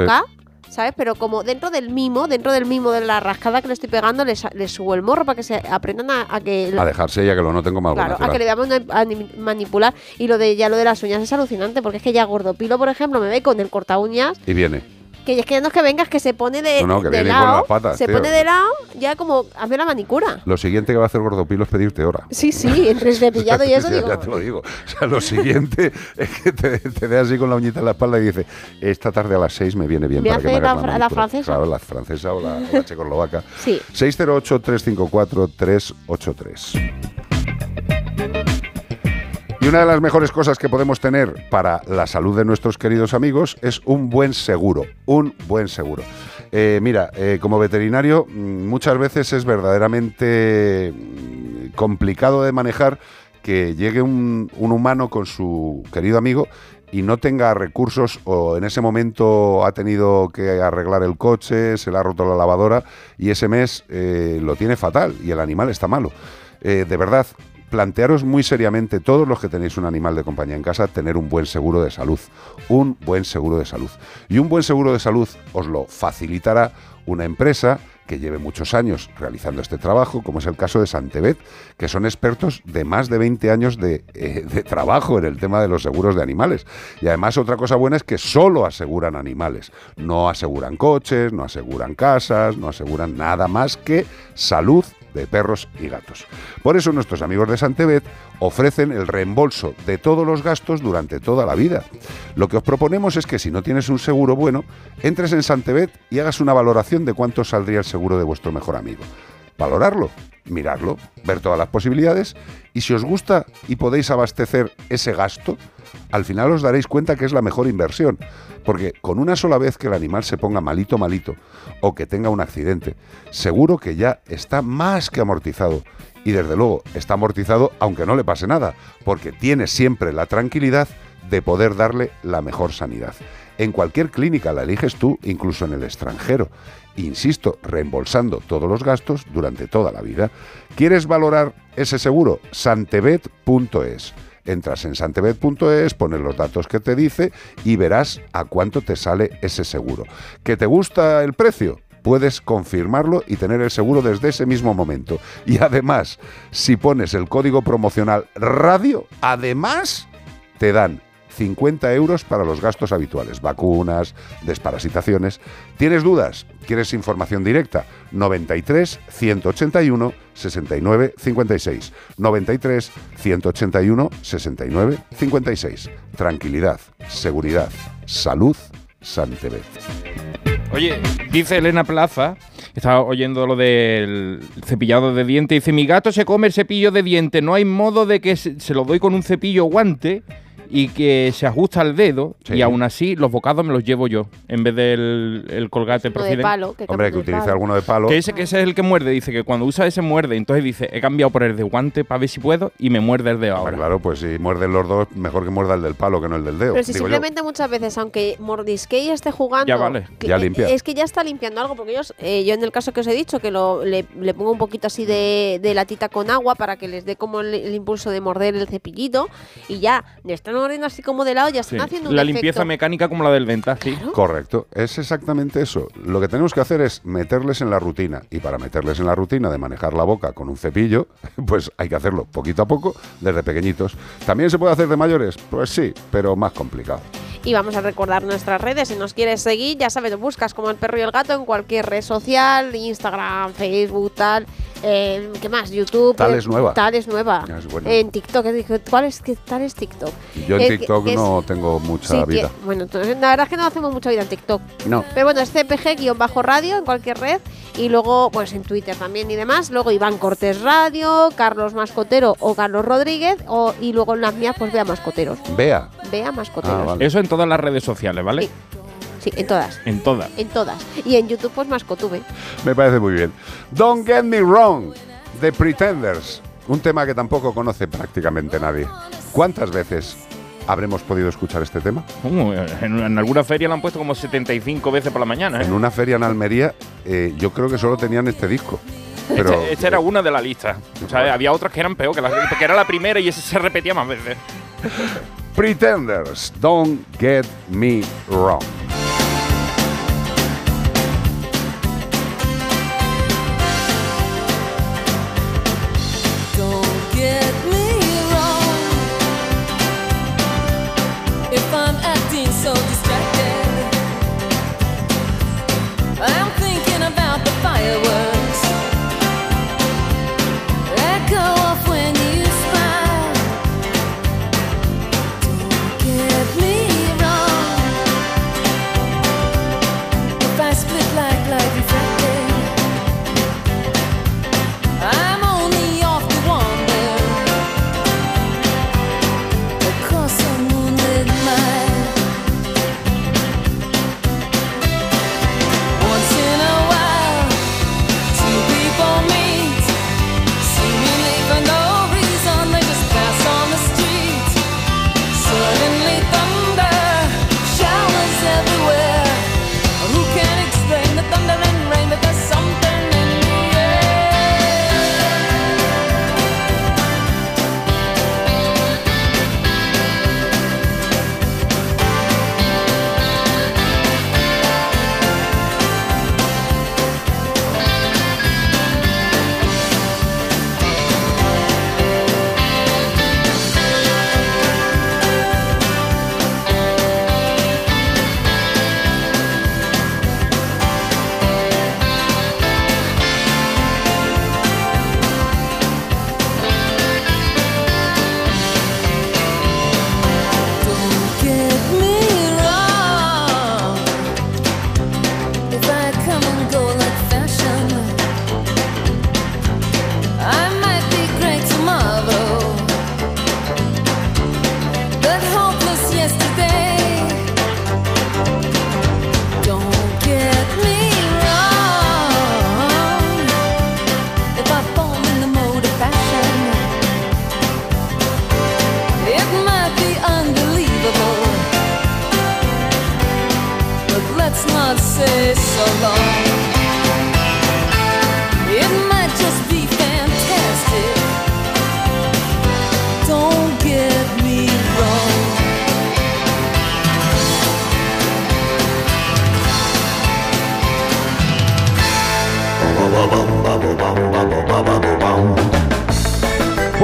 ¿Sabes? Pero como dentro del mimo, dentro del mimo de la rascada que le estoy pegando, les, les subo el morro para que se aprendan a, a que A dejarse ya que lo noten como algo Claro, a que le veamos mani- ani- manipular. Y lo de ya lo de las uñas es alucinante, porque es que ya Gordopilo, por ejemplo, me ve con el corta uñas, Y viene. Que es que ya no es que vengas, que se pone de, No, no, que de lado. las patas, se tío. pone de lado, ya como hazme la manicura. Lo siguiente que va a hacer Gordopilo es pedirte hora. Sí, sí, entre cepillado y eso ya, digo. ya te lo digo. O sea, lo siguiente es que te, te dé así con la uñita en la espalda y dice, esta tarde a las 6 me viene bien ¿Me para que hace me la la, la manicura". francesa? Claro, la francesa o la, o la checoslovaca. Sí. 608-354-383. Una de las mejores cosas que podemos tener para la salud de nuestros queridos amigos es un buen seguro, un buen seguro. Eh, mira, eh, como veterinario mm, muchas veces es verdaderamente mm, complicado de manejar que llegue un, humano con su querido amigo y no tenga recursos o en ese momento ha tenido que arreglar el coche, se le ha roto la lavadora y ese mes eh, lo tiene fatal y el animal está malo. De verdad, plantearos muy seriamente, todos los que tenéis un animal de compañía en casa, tener un buen seguro de salud. Un buen seguro de salud. Y un buen seguro de salud os lo facilitará una empresa que lleve muchos años realizando este trabajo, como es el caso de Santebet, que son expertos de más de 20 años de, eh, de trabajo en el tema de los seguros de animales. Y además otra cosa buena es que solo aseguran animales, no aseguran coches, no aseguran casas, no aseguran nada más que salud de perros y gatos. Por eso nuestros amigos de Santebet ofrecen el reembolso de todos los gastos durante toda la vida. Lo que os proponemos es que si no tienes un seguro bueno, entres en Santebet y hagas una valoración de cuánto saldría el seguro de vuestro mejor amigo. Valorarlo, mirarlo, ver todas las posibilidades y si os gusta y podéis abastecer ese gasto, al final os daréis cuenta que es la mejor inversión. Porque con una sola vez que el animal se ponga malito, malito, o que tenga un accidente, seguro que ya está más que amortizado. Y desde luego está amortizado aunque no le pase nada, porque tiene siempre la tranquilidad de poder darle la mejor sanidad. En cualquier clínica la eliges tú, incluso en el extranjero. Insisto, reembolsando todos los gastos durante toda la vida. ¿Quieres valorar ese seguro? Santebet.es. Entras en santebet.es, pones los datos que te dice y verás a cuánto te sale ese seguro. ¿Que te gusta el precio? Puedes confirmarlo y tener el seguro desde ese mismo momento. Y además, si pones el código promocional radio, además te dan 50 euros para los gastos habituales, vacunas, desparasitaciones. ¿Tienes dudas? ¿Quieres información directa? 93 181 69 56. 93 181 69 56. Tranquilidad, seguridad, salud, Santebet. Oye, dice Elena Plaza, estaba oyendo lo del cepillado de dientes, dice, mi gato se come el cepillo de dientes, no hay modo de que se lo doy con un cepillo guante y que se ajusta al dedo y aún así los bocados me los llevo yo en vez del el colgate de palo, que Hombre, que utilice alguno de palo. Que ese, que ese es el que muerde, dice que cuando usa ese muerde, entonces dice, he cambiado por el de guante para ver si puedo y me muerde el de ahora. Claro, pues si muerden los dos, mejor que muerda el del palo que no el del dedo. Pero si digo yo. simplemente muchas veces, aunque mordisque y esté jugando, Ya vale, que- ya limpia. es que ya está limpiando algo, porque ellos, eh, yo en el caso que os he dicho, que lo, le, le pongo un poquito así de, de latita con agua para que les dé como el, el impulso de morder el cepillito, y ya están mordiendo así como de lado, ya están Sí. haciendo un La limpieza mecánica como la del Ventaji. Correcto, es exactamente eso. Lo que tenemos que hacer es meterles en la rutina. Y para meterles en la rutina de manejar la boca con un cepillo, pues hay que hacerlo poquito a poco, desde pequeñitos. ¿También se puede hacer de mayores? Pues sí, pero más complicado. Y vamos a recordar nuestras redes. Si nos quieres seguir, ya sabes, buscas como el perro y el gato en cualquier red social, Instagram, Facebook, tal. Eh, ¿Qué más? YouTube. Tal eh, es nueva. Tal es nueva. Ah, es bueno. En TikTok. dije, ¿Cuál es, qué tal es TikTok? Yo en Eh, que- TikTok que es- no tengo mucha sí, que- vida. bueno, entonces, la verdad es que no hacemos mucha vida en TikTok. No. Pero bueno, es CPG-radio en cualquier red. Y luego, pues en Twitter también y demás. Luego Iván Cortés Radio, Carlos Mascotero o Carlos Rodríguez. O, y luego en las mías, pues vea Mascoteros. Vea. Vea Mascoteros. Eso en todas las redes sociales, ¿vale? Sí, en todas. En todas. En todas. Y en YouTube, pues Mascotube. Me parece muy bien. Don't Get Me Wrong, The Pretenders. Un tema que tampoco conoce prácticamente nadie. ¿Cuántas veces habremos podido escuchar este tema? Uh, en, en alguna feria lo han puesto como 75 veces por la mañana. ¿eh? En una feria en Almería, eh, yo creo que solo tenían este disco. Pero Este- esta era una de la lista. O sea, había otras que eran peor, que, la, que era la primera y esa se repetía más veces. Pretenders, Don't Get Me Wrong.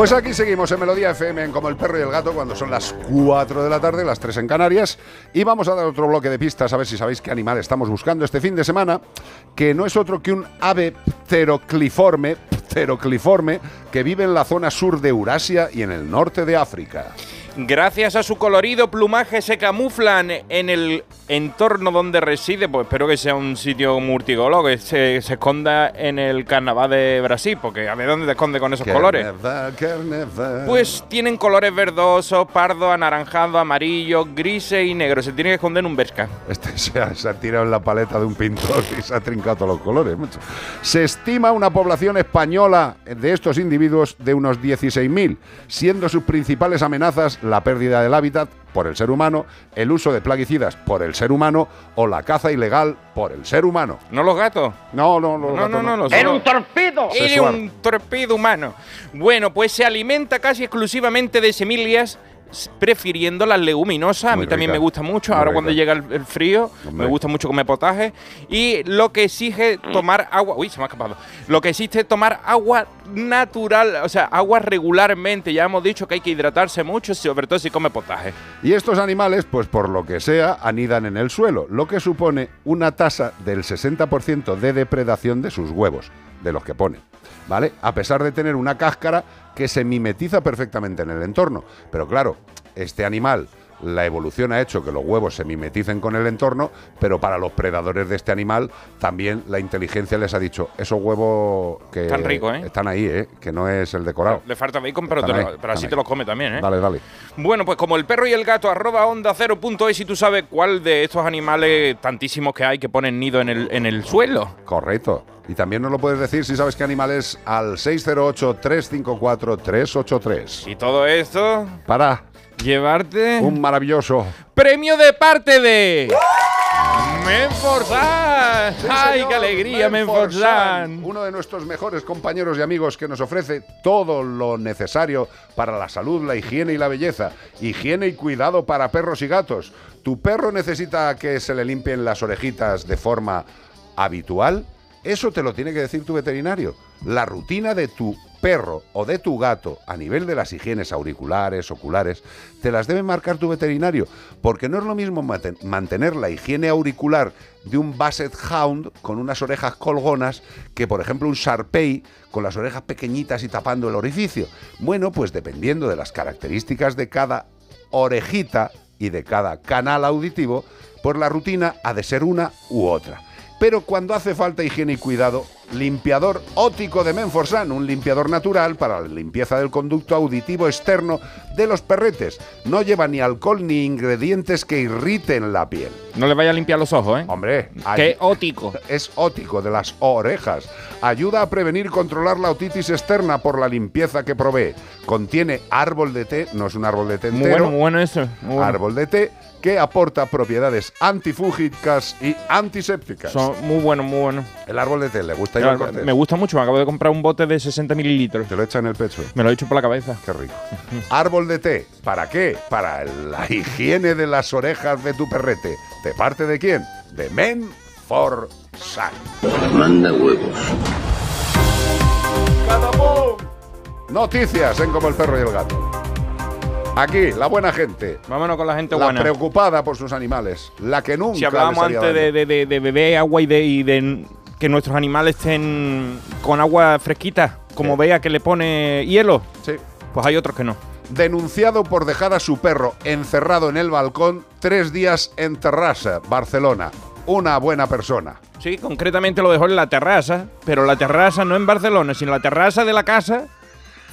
Pues aquí seguimos en Melodía FM en Como el Perro y el Gato cuando son las 4 de la tarde, las 3 en Canarias. Y vamos a dar otro bloque de pistas a ver si sabéis qué animal estamos buscando este fin de semana, que no es otro que un ave pterocliforme, pterocliforme que vive en la zona sur de Eurasia y en el norte de África. Gracias a su colorido plumaje se camuflan en el entorno donde reside. Pues espero que sea un sitio murtigolo, que se, se esconda en el carnaval de Brasil, porque a ver dónde te esconde con esos colores. Carnaval. Pues tienen colores verdosos, pardo, anaranjado, amarillo, grises y negro. Se tiene que esconder en un Bershka. Este se ha, se ha tirado en la paleta de un pintor y se ha trincado todos los colores. macho. Se estima una población española de estos individuos de unos 16.000, siendo sus principales amenazas la pérdida del hábitat por el ser humano, el uso de plaguicidas por el ser humano o la caza ilegal por el ser humano. ¿No los gatos? No, no, los No, gatos no, no, no. Era un torpedo. Era un torpedo humano. Bueno, pues se alimenta casi exclusivamente de semillas, prefiriendo las leguminosas. A mí también me gusta mucho. Ahora rica. cuando llega el, el frío, Hombre. me gusta mucho comer potaje. Y lo que exige tomar agua. Uy, se me ha escapado. Lo que existe es tomar agua natural, o sea, agua regularmente. Ya hemos dicho que hay que hidratarse mucho, sobre todo si come potaje. Y estos animales, pues por lo que sea, anidan en el suelo, lo que supone una tasa del 60% de depredación de sus huevos, de los que ponen. ¿Vale? A pesar de tener una cáscara que se mimetiza perfectamente en el entorno. Pero claro, este animal, la evolución ha hecho que los huevos se mimeticen con el entorno, pero para los predadores de este animal también la inteligencia les ha dicho, esos huevos que Están ¿eh? están ahí, ¿eh? que no es el decorado. Le falta bacon, pero, te lo- ahí, pero así te los come también, ¿eh? Dale, dale. Bueno, pues como el perro y el gato, arroba onda cero punto es, y tú sabes cuál de estos animales tantísimos que hay que ponen nido en el, en el suelo. Correcto. Y también nos lo puedes decir si sabes qué animal es al 608-354-383. Y todo esto Para llevarte un maravilloso. premio de parte de Menforsan. Sí, ¡Ay, qué alegría, Menforsan! Uno de nuestros mejores compañeros y amigos que nos ofrece todo lo necesario para la salud, la higiene y la belleza. Higiene y cuidado para perros y gatos. ¿Tu perro necesita que se le limpien las orejitas de forma habitual? Eso te lo tiene que decir tu veterinario. La rutina de tu perro o de tu gato a nivel de las higienes auriculares, oculares, te las debe marcar tu veterinario, porque no es lo mismo mantener la higiene auricular de un Basset Hound con unas orejas colgonas que, por ejemplo, un Sharpei con las orejas pequeñitas y tapando el orificio. Bueno, pues dependiendo de las características de cada orejita y de cada canal auditivo, pues la rutina ha de ser una u otra. Pero cuando hace falta higiene y cuidado, limpiador óptico de Menforsan, un limpiador natural para la limpieza del conducto auditivo externo de los perretes. No lleva ni alcohol ni ingredientes que irriten la piel. No le vaya a limpiar los ojos, ¿eh? Hombre, Qué ótico. Es ótico de las orejas. Ayuda a prevenir y controlar la otitis externa por la limpieza que provee. Contiene árbol de té, no es un árbol de té Muy entero. bueno, muy bueno eso. muy bueno. Árbol de té que aporta propiedades antifúngicas y antisépticas. Son muy buenos, muy buenos. El árbol de té, ¿le gusta Cortés? Me gusta mucho, me acabo de comprar un bote de 60 mililitros. Te lo echa en el pecho. Me lo he hecho por la cabeza. Qué rico. Árbol de té, ¿para qué? Para la higiene de las orejas de tu perrete. ¿De parte de quién? De Men for Sun. Manda huevos. Noticias en Como el perro y el gato. Aquí, la buena gente. Vámonos con la gente La buena. preocupada por sus animales. La que nunca Si hablábamos antes de, de, de- de beber agua y de, y de que nuestros animales estén con agua fresquita, como vea que le pone hielo, Sí. pues hay otros que no. Denunciado por dejar a su perro encerrado en el balcón tres días en Terrassa, Barcelona. Una buena persona. Sí, concretamente lo dejó en la terraza, pero la terraza no en Barcelona, sino la terraza de la casa.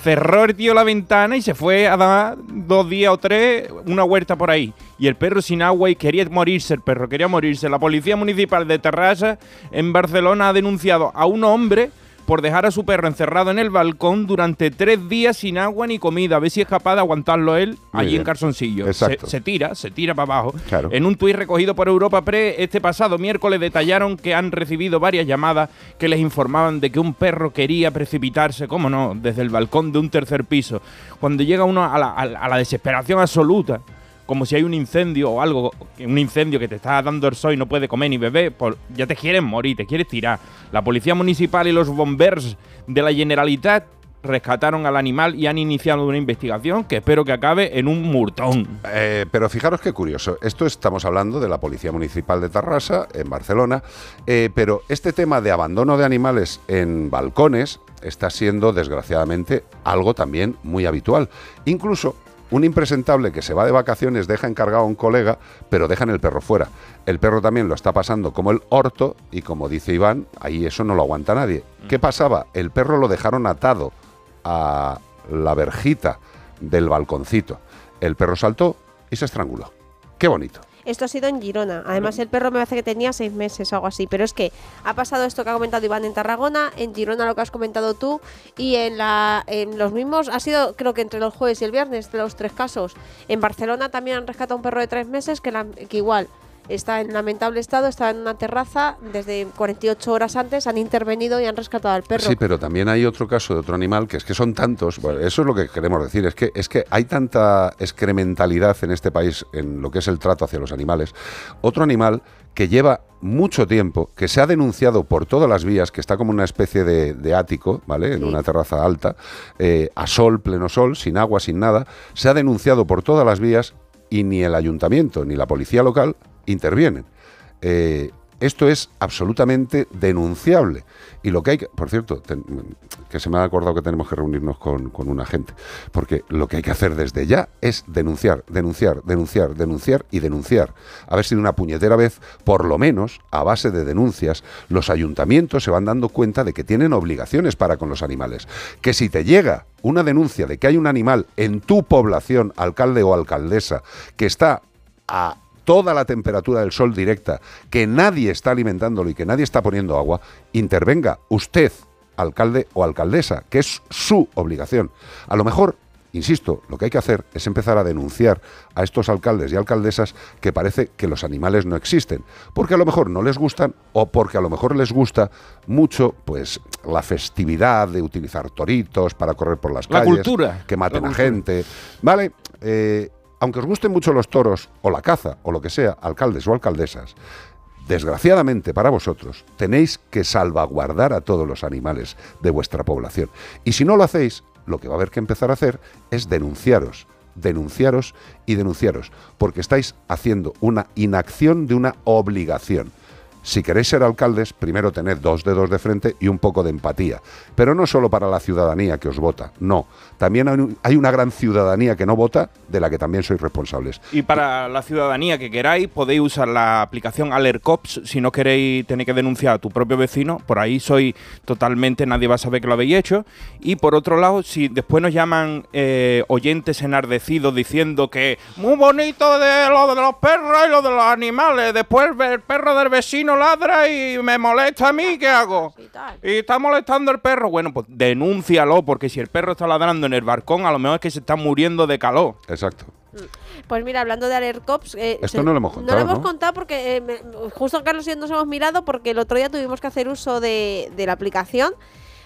Cerró el tío la ventana y se fue a dar dos días o tres una huerta por ahí. Y el perro sin agua y quería morirse, el perro quería morirse. La policía municipal de Terrassa en Barcelona ha denunciado a un hombre por dejar a su perro encerrado en el balcón durante tres días sin agua ni comida. A ver si es capaz de aguantarlo él allí bien. en calzoncillo. Se, se tira, se tira para abajo. Claro. En un tuit recogido por Europa Pre este pasado miércoles detallaron que han recibido varias llamadas que les informaban de que un perro quería precipitarse, cómo no, desde el balcón de un tercer piso. Cuando llega uno a la, a la- a la desesperación absoluta, como si hay un incendio o algo, un incendio que te está dando el sol y no puedes comer ni beber, pues ya te quieres morir, te quieres tirar. La policía municipal y los bombers de la Generalitat rescataron al animal y han iniciado una investigación que espero que acabe en un murtón. Eh, pero fijaros qué curioso. Esto estamos hablando de la Policía Municipal de Tarrasa, en Barcelona, eh, pero este tema de abandono de animales en balcones está siendo, desgraciadamente, algo también muy habitual. Incluso un impresentable que se va de vacaciones deja encargado a un colega, pero dejan el perro fuera. El perro también lo está pasando como el orto y como dice Iván, ahí eso no lo aguanta nadie. ¿Qué pasaba? El perro lo dejaron atado a la verjita del balconcito. El perro saltó y se estranguló. Qué bonito. Esto ha sido en Girona. Además, el perro me parece que tenía seis meses o algo así. Pero es que ha pasado esto que ha comentado Iván en Tarragona, en Girona lo que has comentado tú, y en, la, en los mismos, ha sido creo que entre los jueves y el viernes, de los tres casos. En Barcelona también han rescatado un perro de tres meses que, la- que igual. Está en lamentable estado, está en una terraza, desde 48 horas antes han intervenido y han rescatado al perro. Sí, pero también hay otro caso de otro animal que es que son tantos. bueno, eso es lo que queremos decir. Es que es que hay tanta excrementalidad en este país en lo que es el trato hacia los animales. Otro animal que lleva mucho tiempo, que se ha denunciado por todas las vías, que está como una especie de, de ático, ¿vale? En Sí. una terraza alta, eh, a sol, pleno sol, sin agua, sin nada, se ha denunciado por todas las vías y ni el ayuntamiento ni la policía local intervienen. Eh, esto es absolutamente denunciable. Y lo que hay que, por cierto, que se me ha acordado que tenemos que reunirnos con, con un agente, porque lo que hay que hacer desde ya es denunciar, denunciar, denunciar, denunciar y denunciar. A ver si de una puñetera vez, por lo menos, a base de denuncias, los ayuntamientos se van dando cuenta de que tienen obligaciones para con los animales. Que si te llega una denuncia de que hay un animal en tu población, alcalde o alcaldesa, que está a toda la temperatura del sol directa, que nadie está alimentándolo y que nadie está poniendo agua, intervenga usted, alcalde o alcaldesa, que es su obligación. A lo mejor, insisto, lo que hay que hacer es empezar a denunciar a estos alcaldes y alcaldesas que parece que los animales no existen, porque a lo mejor no les gustan o porque a lo mejor les gusta mucho pues la festividad de utilizar toritos para correr por las La calles, cultura, que maten a gente, ¿vale? Eh, aunque os gusten mucho los toros o la caza o lo que sea, alcaldes o alcaldesas, desgraciadamente para vosotros tenéis que salvaguardar a todos los animales de vuestra población. Y si no lo hacéis, lo que va a haber que empezar a hacer es denunciaros, denunciaros y denunciaros, porque estáis haciendo una inacción de una obligación. Si queréis ser alcaldes, primero tened dos dedos de frente y un poco de empatía. Pero no solo para la ciudadanía que os vota, no. También hay un- hay una gran ciudadanía que no vota, de la que también sois responsables. Y para la ciudadanía que queráis, podéis usar la aplicación AlertCops si no queréis tener que denunciar a tu propio vecino. Por ahí soy totalmente, nadie va a saber que lo habéis hecho. Y por otro lado, si después nos llaman eh, oyentes enardecidos diciendo que muy bonito de lo de los perros y lo de los animales, después el perro del vecino ladra y me molesta a mí, ¿qué hago? Y está molestando el perro. Bueno, pues denúncialo, porque si el perro está ladrando en el balcón, a lo mejor es que se está muriendo de calor. Exacto. Pues mira, hablando de Alert Cops... eh, Esto se- no lo hemos contado, No lo hemos ¿no? contado porque eh, me- justo Carlos y yo nos hemos mirado porque el otro día tuvimos que hacer uso de, de la aplicación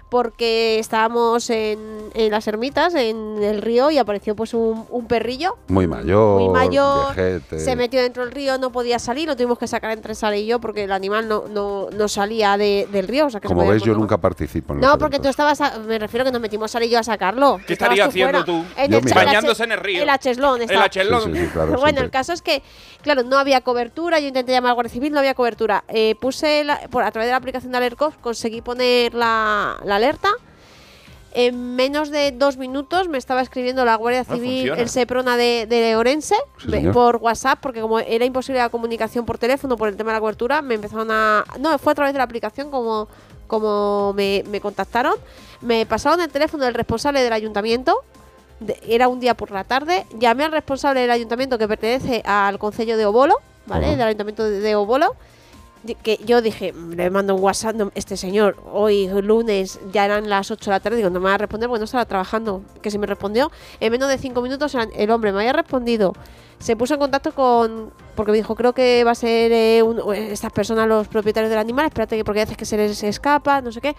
porque estábamos en, en las ermitas, en el río, y apareció pues un, un perrillo Muy mayor, muy mayor, viejete. se metió dentro del río, no podía salir, lo tuvimos que sacar entre Sara y yo porque el animal no, no, no salía de- del río. O sea, que se Como veis, yo nunca participo en los No, porque tú estabas, a- me refiero que nos metimos Sara y yo a sacarlo. ¿Qué Estabas estaría tú haciendo fuera. tú? En Yo el- Bañándose en el río. El acheslón. El acheslón. Sí, sí, sí, claro, bueno, siempre. el caso es que, claro, no había cobertura. Yo intenté llamar a la Guardia Civil, no había cobertura. Eh, puse la- por, a través de la aplicación de AlertCops, conseguí poner la, la alerta. En menos de dos minutos me estaba escribiendo la Guardia Ah, Civil, el Seprona de, de Orense, Sí, me- señor. por WhatsApp, porque como era imposible la comunicación por teléfono por el tema de la cobertura, me empezaron a... No, fue a través de la aplicación como, como me, me contactaron. Me pasaron el teléfono del responsable del ayuntamiento, de- era un día por la tarde, llamé al responsable del ayuntamiento que pertenece al concello de Obolo, ¿vale? Ajá. Del ayuntamiento de, de Obolo. Que yo dije, mm, le mando un WhatsApp, no, este señor, hoy lunes ya eran las 8 de la tarde, digo, no me va a responder porque no estaba trabajando. Que si me respondió, en menos de 5 minutos el- hombre me había respondido, se puso en contacto con, porque me dijo, creo que va a ser eh, un- estas personas los propietarios del animal, espérate que porque hay veces que se les escapa, no sé qué.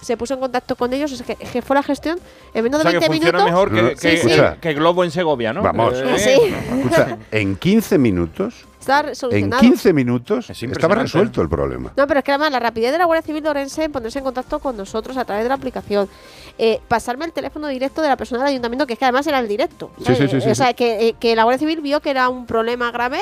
Se puso en contacto con ellos, o sea, que, que fue la gestión en menos O de sea, 20 que minutos. mejor que, que- Sí, sí. Escucha. que Globo en Segovia, ¿no? Vamos. Eh, Sí. Escucha, en 15 minutos, Estaba en solucionado. 15 minutos estaba resuelto el problema. No, pero es que además la rapidez de la Guardia Civil de Orense en ponerse en contacto con nosotros a través de la aplicación, eh, pasarme el teléfono directo de la persona del ayuntamiento, que es que además era el directo. Sí, sí, sí, sí, o sea, sí. Que, eh, que la Guardia Civil vio que era un problema grave,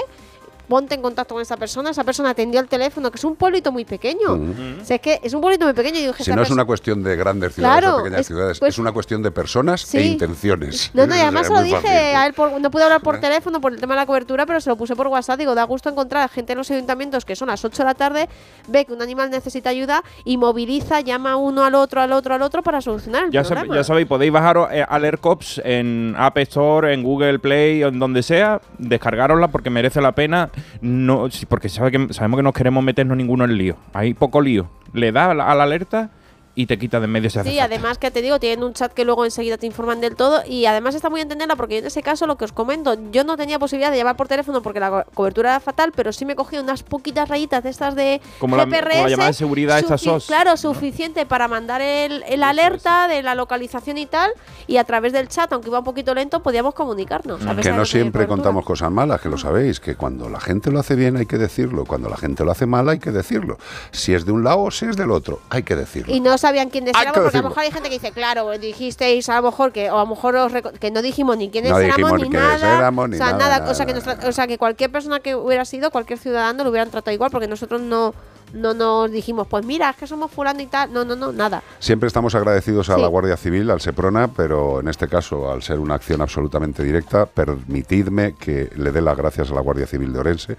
ponte en contacto con esa persona, esa persona atendió el teléfono, que es un pueblito muy pequeño. Ujú. O sea, es que es un pueblito muy pequeño. Y yo dije, Si no es una cuestión de grandes ciudades Claro, o pequeñas es- ciudades, pues- es una cuestión de personas Sí. e intenciones. No, no, y además se lo dije fácil. a él, por- no pude hablar por teléfono por el tema de la cobertura, pero se lo puse por WhatsApp. Digo, da gusto encontrar a gente en los ayuntamientos que son las 8 de la tarde, ve que un animal necesita ayuda y moviliza, llama uno al otro, al otro, al otro para solucionar el Ya, sab- problema. ya sabéis, podéis bajaros eh, Alert Cops en App Store, en Google Play o en donde sea, descargarosla porque merece la pena. No, porque que, sabemos que no queremos meternos ninguno en lío. Hay poco lío. Le da a la alerta y te quita de en medio si hace Sí, falta. además que te digo, tienen un chat que luego enseguida te informan del todo y además está muy entenderla porque yo en ese caso lo que os comento, yo no tenía posibilidad de llamar por teléfono porque la co- cobertura era fatal, pero sí me cogí unas poquitas rayitas de estas de Como la- como la llamada de seguridad, esta sufi- SOS, Claro, suficiente para mandar el, el alerta de la localización y tal y a través del chat, aunque iba un poquito lento, podíamos comunicarnos. pesar Que no siempre contamos cosas malas, que lo sabéis, que cuando la gente lo hace bien hay que decirlo, cuando la gente lo hace mal hay que decirlo. Si es de un lado o si es del otro, hay que decirlo. Y no sabían quiénes éramos, que porque a lo mejor hay gente que dice, claro, dijisteis a lo mejor que, o a lo mejor os que no dijimos ni quiénes No éramos ni nada. éramos, ni o sea, nada, nada, nada, o, sea, que nos o sea, que cualquier persona que hubiera sido, cualquier ciudadano lo hubieran tratado igual, porque nosotros no, no nos dijimos, pues mira, es que somos fulano y tal. No, no, no, nada. Siempre estamos agradecidos a Sí. la Guardia Civil, al Seprona, pero en este caso, al ser una acción absolutamente directa, permitidme que le dé las gracias a la Guardia Civil de Orense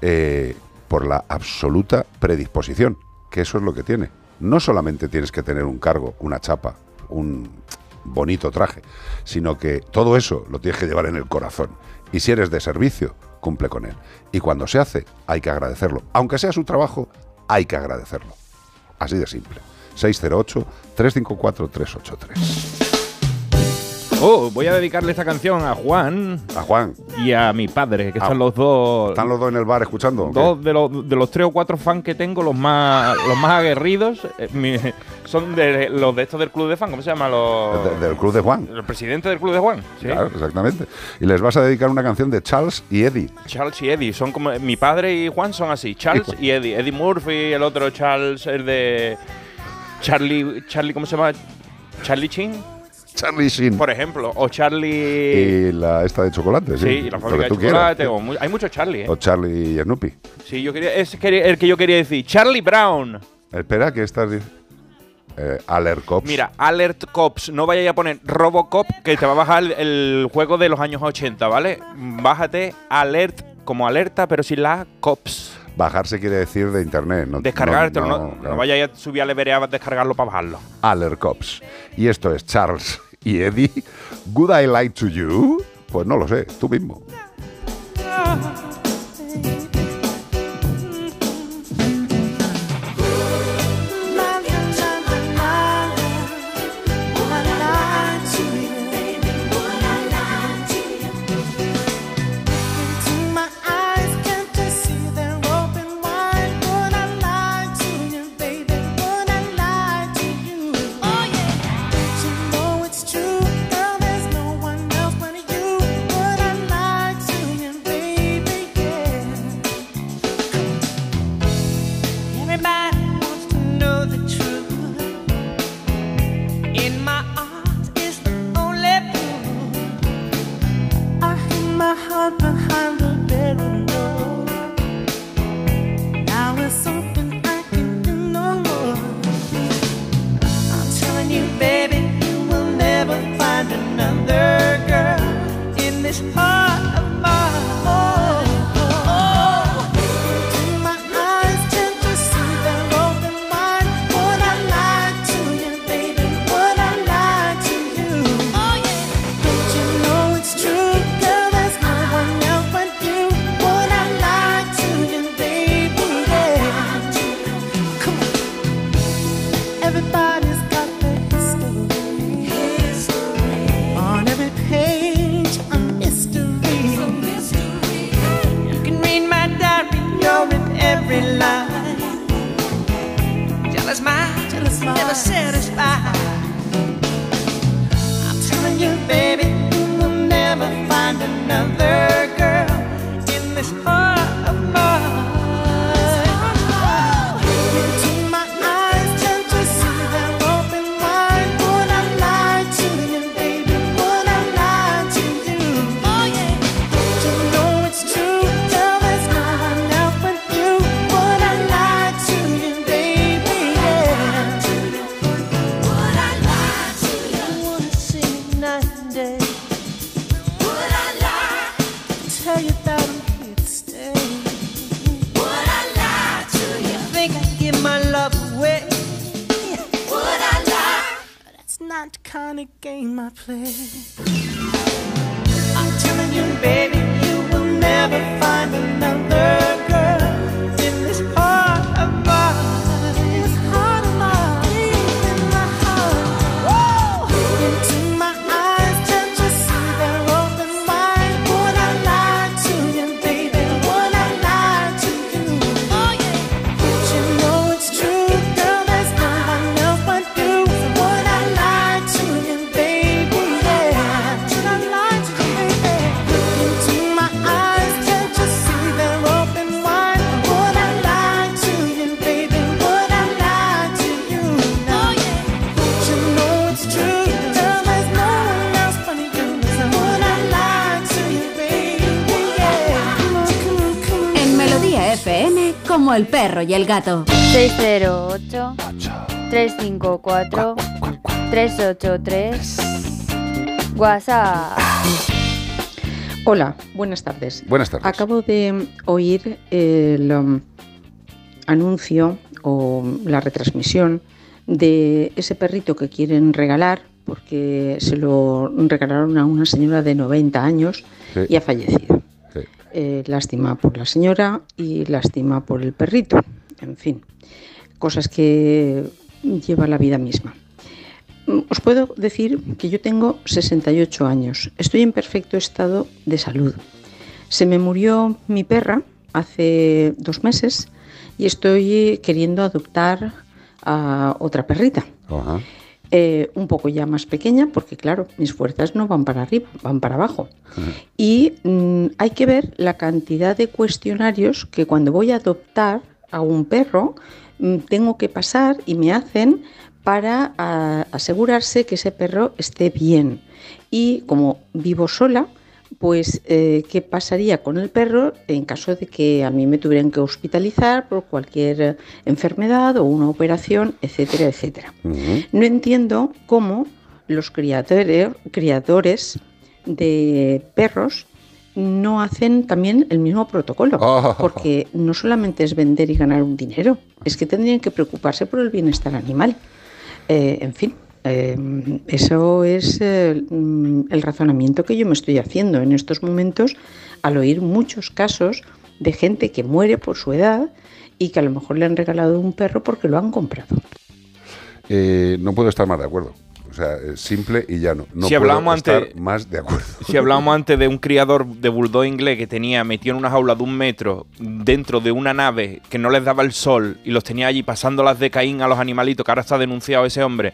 eh, por la absoluta predisposición, que eso es lo que tiene. No solamente tienes que tener un cargo, una chapa, un bonito traje, sino que todo eso lo tienes que llevar en el corazón. Y si eres de servicio, cumple con él. Y cuando se hace, hay que agradecerlo. Aunque sea su trabajo, hay que agradecerlo. Así de simple. 608-354-383. Oh, voy a dedicarle esta canción a Juan. A Juan. Y a mi padre, que Ah, están los dos. ¿Están los dos en el bar escuchando? Dos de los, de los tres o cuatro fans que tengo, los más los más aguerridos, eh, mi- son de los de estos del club de fan, ¿cómo se llama? Los, De- del Club de Juan. el presidente del club de Juan. ¿sí? Claro, exactamente. Y les vas a dedicar una canción de Charles y Eddie. Charles y Eddie, son como mi padre y Juan son así, Charles y Eddie, Eddie Murphy, el otro Charles, el de Charlie, Charlie, ¿cómo se llama? Charlie Chin, Charlie Sheen. por ejemplo, o Charlie, Y la esta de chocolate, sí. sí, la lo fábrica que de tú quieras. chocolate, o mu- hay muchos Charlie, ¿eh? O Charlie y Snoopy. Sí, yo quería, quería- el que yo quería decir, Charlie Brown. Espera, que estás diciendo. Eh, Alert Cops. Mira, Alert Cops, no vayas a poner Robocop, que te va a bajar el juego de los años 80, ¿vale? Bájate Alert como alerta, pero sin la Cops. Bajarse quiere decir de internet. No, Descargártelo, no, no, no, claro. vayas a subir al Everest a descargarlo para bajarlo. Alert Cops. Y esto es Charles y Eddie. Good I Lie to You? Pues no lo sé, tú mismo. Perro y el gato. 608 354 383 WhatsApp. Hola, buenas tardes. Buenas tardes. Acabo de oír el um, anuncio o la retransmisión de ese perrito que quieren regalar porque se lo regalaron a una señora de 90 años Sí. y ha fallecido. Eh, lástima por la señora y lástima por el perrito. En fin, cosas que lleva la vida misma. Mm, Os puedo decir que yo tengo 68 años. Estoy en perfecto estado de salud. Se me murió mi perra hace dos meses y estoy queriendo adoptar a otra perrita. Eh, un poco ya más pequeña, porque claro, mis fuerzas no van para arriba, van para abajo. Y mm, hay que ver la cantidad de cuestionarios que cuando voy a adoptar a un perro mm, tengo que pasar y me hacen para a- asegurarse que ese perro esté bien. Y como vivo sola, pues eh, qué pasaría con el perro en caso de que a mí me tuvieran que hospitalizar por cualquier enfermedad o una operación, etcétera, etcétera. No entiendo cómo los criadores, criadores de perros no hacen también el mismo protocolo, porque no solamente es vender y ganar un dinero, es que tendrían que preocuparse por el bienestar animal. Eh, en fin, eh, eso es eh, mm, el razonamiento que yo me estoy haciendo en estos momentos al oír muchos casos de gente que muere por su edad y que a lo mejor le han regalado un perro porque lo han comprado. Eh, no puedo estar más de acuerdo. O sea, es simple y llano. No Si puedo hablábamos estar antes- más de acuerdo. Si hablábamos antes de un criador de bulldog inglés que tenía metido en una jaula de un metro dentro de una nave que no les daba el sol y los tenía allí pasando las de Caín a los animalitos, que ahora está denunciado ese hombre.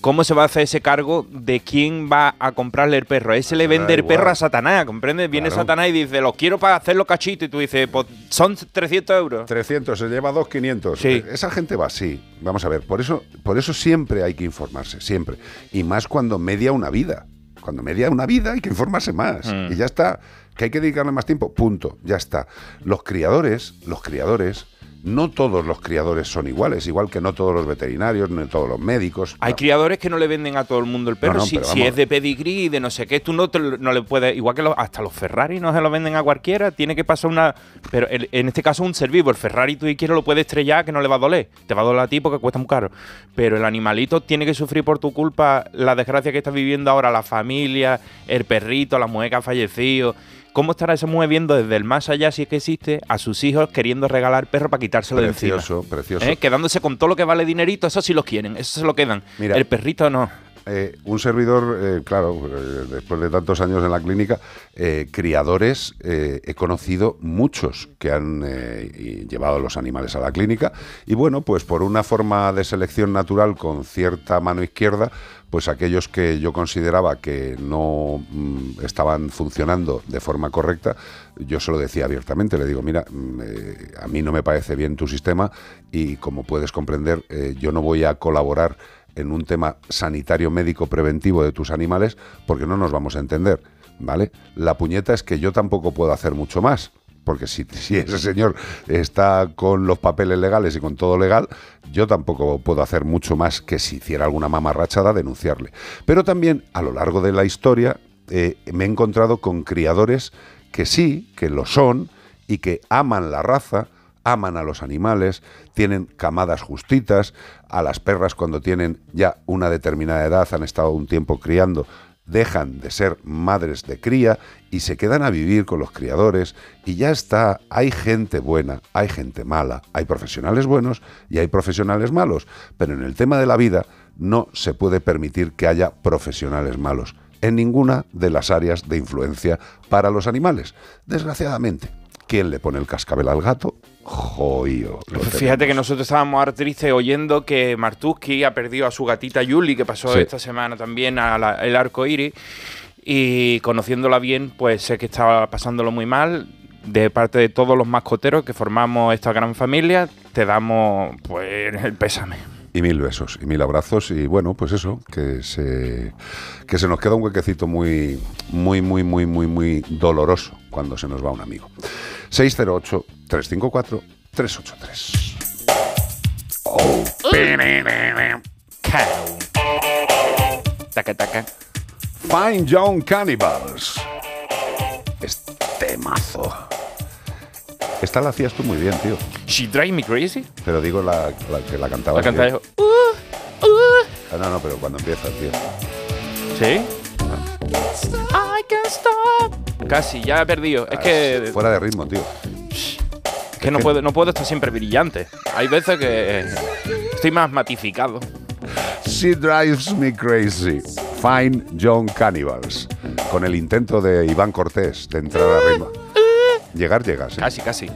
¿Cómo se va a hacer ese cargo de quién va a comprarle el perro? Ese le vende el perro a Satanás, ¿comprendes? Viene Claro. Satanás y dice, los quiero para hacerlo cachito. Y tú dices, pues son 300 euros. 300, se lleva 2, 500. Esa gente va así. Vamos a ver, por eso, por eso siempre hay que informarse, siempre. Y más cuando media una vida. Cuando media una vida hay que informarse más. Mm. Y ya está. Que hay que dedicarle más tiempo. Punto. Ya está. Los criadores, los criadores, no todos los criadores son iguales. Igual que no todos los veterinarios, no todos los médicos. Hay criadores que no le venden a todo el mundo el perro. No, no, si, es de pedigrí y de no sé qué, tú no, te lo- no le puedes. Igual que los- hasta los Ferrari no se lo venden a cualquiera. Tiene que pasar una. Pero el- en este caso, un ser vivo. El Ferrari tú quieres lo puedes estrellar que no le va a doler. Te va a doler a ti porque cuesta muy caro. Pero el animalito tiene que sufrir por tu culpa la desgracia que está viviendo ahora la familia, el perrito, la mujer que ha fallecido. ¿Cómo estará esa mujer viendo desde el más allá, si es que existe, a sus hijos queriendo regalar perro para quitárselo de encima? Precioso, precioso. ¿Eh? Quedándose con todo lo que vale dinerito, eso sí los quieren, eso se lo quedan. Mira. el perrito no. Eh, un servidor, eh, claro, eh, después de tantos años en la clínica, criadores, he conocido muchos que han llevado los animales a la clínica y bueno, pues por una forma de selección natural con cierta mano izquierda, pues aquellos que yo consideraba que no mm, estaban funcionando de forma correcta, yo se lo decía abiertamente, le digo, mira, mm, eh, a mí no me parece bien tu sistema y como puedes comprender, eh, yo no voy a colaborar en un tema sanitario médico preventivo de tus animales porque no nos vamos a entender, ¿vale? La puñeta es que yo tampoco puedo hacer mucho más. Porque si, si ese señor está con los papeles legales y con todo legal, yo tampoco puedo hacer mucho más que si hiciera alguna mamarrachada denunciarle. Pero también a lo largo de la historia eh, me he encontrado con criadores que sí, que lo son y que aman la raza, aman a los animales, tienen camadas justitas, a las perras cuando tienen ya una determinada edad, han estado un tiempo criando, dejan de ser madres de cría y se quedan a vivir con los criadores y ya está, hay gente buena, hay gente mala, hay profesionales buenos y hay profesionales malos, pero en el tema de la vida no se puede permitir que haya profesionales malos en ninguna de las áreas de influencia para los animales. Desgraciadamente, ¿quién le pone el cascabel al gato? Joío. lo Fíjate que nosotros estábamos ahora tristes oyendo que Martuski ha perdido a su gatita Yuli, que pasó Sí. esta semana también al arco iris. Y conociéndola bien, pues sé que estaba pasándolo muy mal. De parte de todos los mascoteros que formamos esta gran familia, te damos pues el pésame. Y mil besos y mil abrazos y bueno, pues eso, que se, que se nos queda un huequecito muy, muy, muy, muy, muy, muy doloroso cuando se nos va un amigo. 608-354-383. 383. Oh. Taca, taca. Fine Young Cannibals. Este mazo. Esta la hacías tú muy bien, tío. She drive me crazy. Pero digo la, la que la cantaba. La cantaba yo. Ah, no, no, pero cuando empieza, tío. ¿Sí? I can stop. Casi, ya he perdido. Es que, Fuera de ritmo, tío. es que no, puedo, no puedo estar siempre brillante. Hay veces que estoy más matificado. She drives me crazy. Fine Young Cannibals. Con el intento de Iván Cortés de entrar a ritmo. Llegar, llegas. ¿eh? Casi, casi.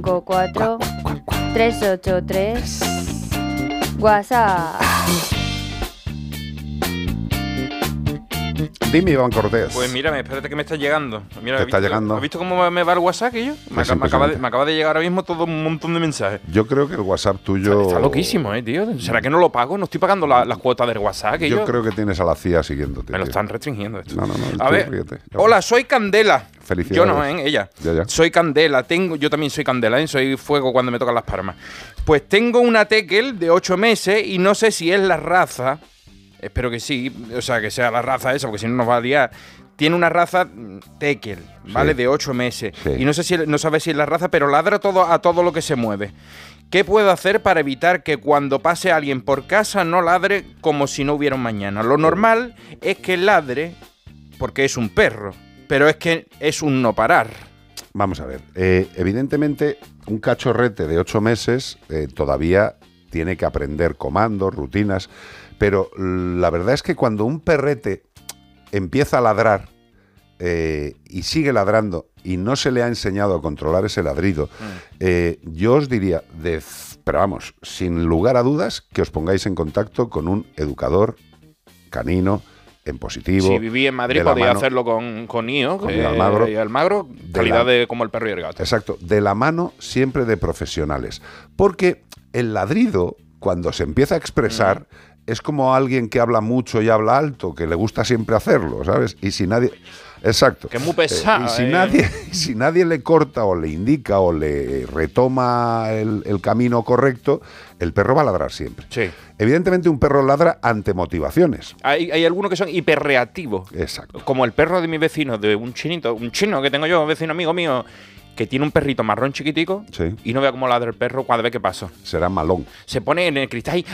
354 383 WhatsApp. Dime, Iván Cortés. Pues mírame, espérate que me está llegando. Mira, Te ¿has está visto- llegando. ¿Has visto cómo me va el WhatsApp? Me, Es aca- me acaba de, me acaba de llegar ahora mismo todo un montón de mensajes. Yo creo que el WhatsApp tuyo. Está loquísimo, eh, tío. ¿Será que no lo pago? No estoy pagando la- las cuotas del WhatsApp. Que Yo yo, creo que tienes a la CIA siguiéndote. Me lo están restringiendo esto. No, no, no. A ver, ríete. Hola, soy Candela. Felicidades. Yo no, ¿eh? Ella. Ya, ya. Soy Candela. Tengo, yo también soy Candela, ¿eh? Soy fuego cuando me tocan las palmas. Pues tengo una tekel de 8 meses y no sé si es la raza. Espero que sí. O sea, que sea la raza esa, porque si no nos va a liar. Tiene una raza tekel, ¿vale? Sí. De 8 meses. Sí. Y no sé si no sabe si es la raza, pero ladra todo a todo lo que se mueve. ¿Qué puedo hacer para evitar que cuando pase alguien por casa no ladre como si no hubiera un mañana? Lo normal es que ladre porque es un perro, pero es que es un no parar. Vamos a ver. eh, evidentemente, un cachorrete de ocho meses eh, todavía tiene que aprender comandos, rutinas, pero la verdad es que cuando un perrete empieza a ladrar eh, y sigue ladrando y no se le ha enseñado a controlar ese ladrido, eh, yo os diría, de, pero vamos, sin lugar a dudas, que os pongáis en contacto con un educador canino en positivo. Si viví en Madrid podía mano- hacerlo con, con IO, con Ío Almagro. y Almagro, De calidad la- de como el perro y el gato. Exacto, de la mano siempre de profesionales. Porque el ladrido, cuando se empieza a expresar, es como alguien que habla mucho y habla alto, que le gusta siempre hacerlo, ¿sabes? Y si nadie... Exacto. Que es muy pesado, Eh, y si, eh. nadie, si nadie le corta o le indica o le retoma el, el camino correcto, el perro va a ladrar siempre. Sí. Evidentemente un perro ladra ante motivaciones. Hay, hay algunos que son hiperreactivos. Exacto. Como el perro de mi vecino, de un chinito, un chino que tengo yo, un vecino amigo mío, que tiene un perrito marrón chiquitico Sí. y no vea cómo ladra el perro cada vez que paso. Será malón. Se pone en el cristal y...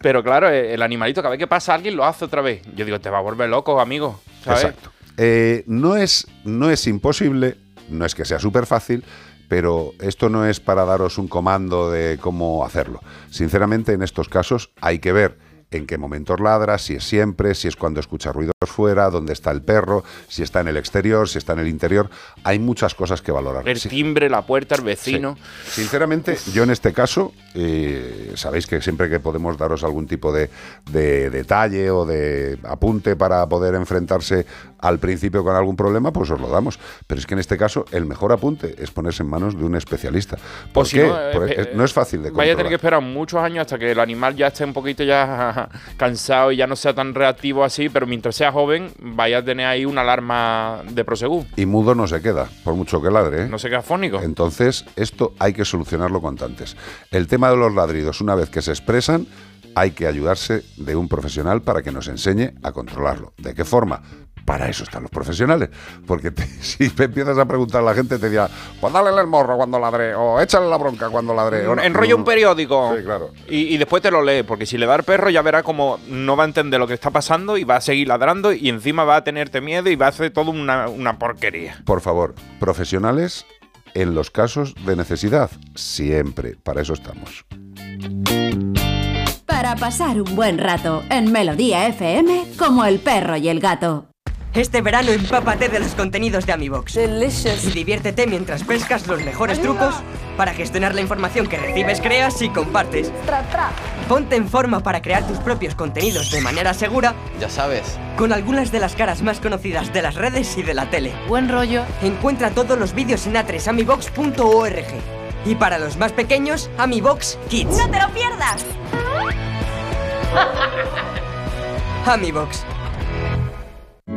Pero claro, eh, el animalito cada vez que pasa alguien lo hace otra vez. Yo digo, te va a volver loco, amigo. Exacto. Eh, no, es, no es imposible, no es que sea súper fácil, pero esto no es para daros un comando de cómo hacerlo. Sinceramente, en estos casos hay que ver en qué momentos ladra, si es siempre, si es cuando escucha ruidos fuera, dónde está el perro, si está en el exterior, si está en el interior. Hay muchas cosas que valorar. El timbre, la puerta, el vecino. Sí. Sinceramente, yo en este caso, eh, sabéis que siempre que podemos daros algún tipo de, de detalle o de apunte para poder enfrentarse al principio con algún problema, pues os lo damos. Pero es que en este caso, el mejor apunte es ponerse en manos de un especialista. ¿Por si qué? no, eh, Porque eh, es- no es fácil de Vaya a tener que controlar. esperar muchos años hasta que el animal ya esté un poquito ya cansado y ya no sea tan reactivo así, pero mientras sea joven, vaya a tener ahí una alarma de prosegú. Y mudo no se queda, por mucho que ladre. ¿eh? No se queda fónico. Entonces, esto hay que solucionarlo cuanto antes. El tema de los ladridos, una vez que se expresan, hay que ayudarse de un profesional para que nos enseñe a controlarlo. ¿De qué forma? Para eso están los profesionales. Porque te- si me empiezas a preguntar a la gente, te dirá, pues dale el morro cuando ladre, o échale la bronca cuando ladre. o no". Enrolla un periódico. Sí, claro. Y, y después te lo lee, porque si le da al perro ya verá como no va a entender lo que está pasando y va a seguir ladrando y encima va a tenerte miedo y va a hacer todo una, una porquería. Por favor, profesionales en los casos de necesidad. Siempre. Para eso estamos. Para pasar un buen rato en Melodía FM como el perro y el gato. Este verano empápate de los contenidos de AmiBox. Y diviértete mientras pescas los mejores trucos para gestionar la información que recibes, creas y compartes. Ponte en forma para crear tus propios contenidos de manera segura. Ya sabes. Con algunas de las caras más conocidas de las redes y de la tele. Buen rollo. Encuentra todos los vídeos en atresamibox.org. Y para los más pequeños, AmiBox Kids. ¡No te lo pierdas! AmiBox.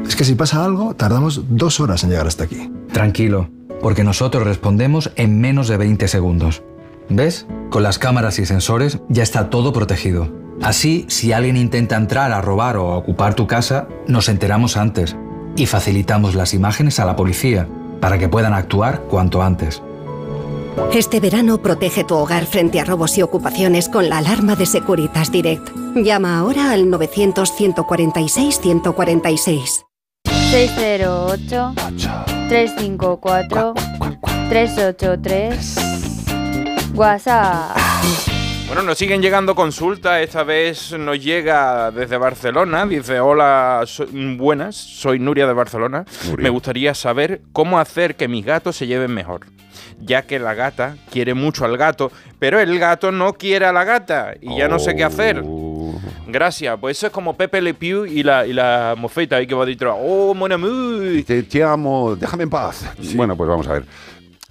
Es que si pasa algo, tardamos dos horas en llegar hasta aquí. Tranquilo, porque nosotros respondemos en menos de 20 segundos. ¿Ves? Con las cámaras y sensores ya está todo protegido. Así, si alguien intenta entrar a robar o a ocupar tu casa, nos enteramos antes y facilitamos las imágenes a la policía para que puedan actuar cuanto antes. Este verano protege tu hogar frente a robos y ocupaciones con la alarma de Securitas Direct. Llama ahora al 900-146-146. 608 354 383 WhatsApp. Bueno, nos siguen llegando consultas. Esta vez nos llega desde Barcelona. Dice: Hola, so- buenas, soy Nuria de Barcelona. Nuria. Me gustaría saber cómo hacer que mis gatos se lleven mejor. Ya que la gata quiere mucho al gato, pero el gato no quiere a la gata y ya no sé qué hacer. Gracias. Pues eso es como Pepe Le Pew y la, y la mofeta ahí que va detrás. Oh, mon amour. Te, te amo, déjame en paz. Bueno, pues vamos a ver.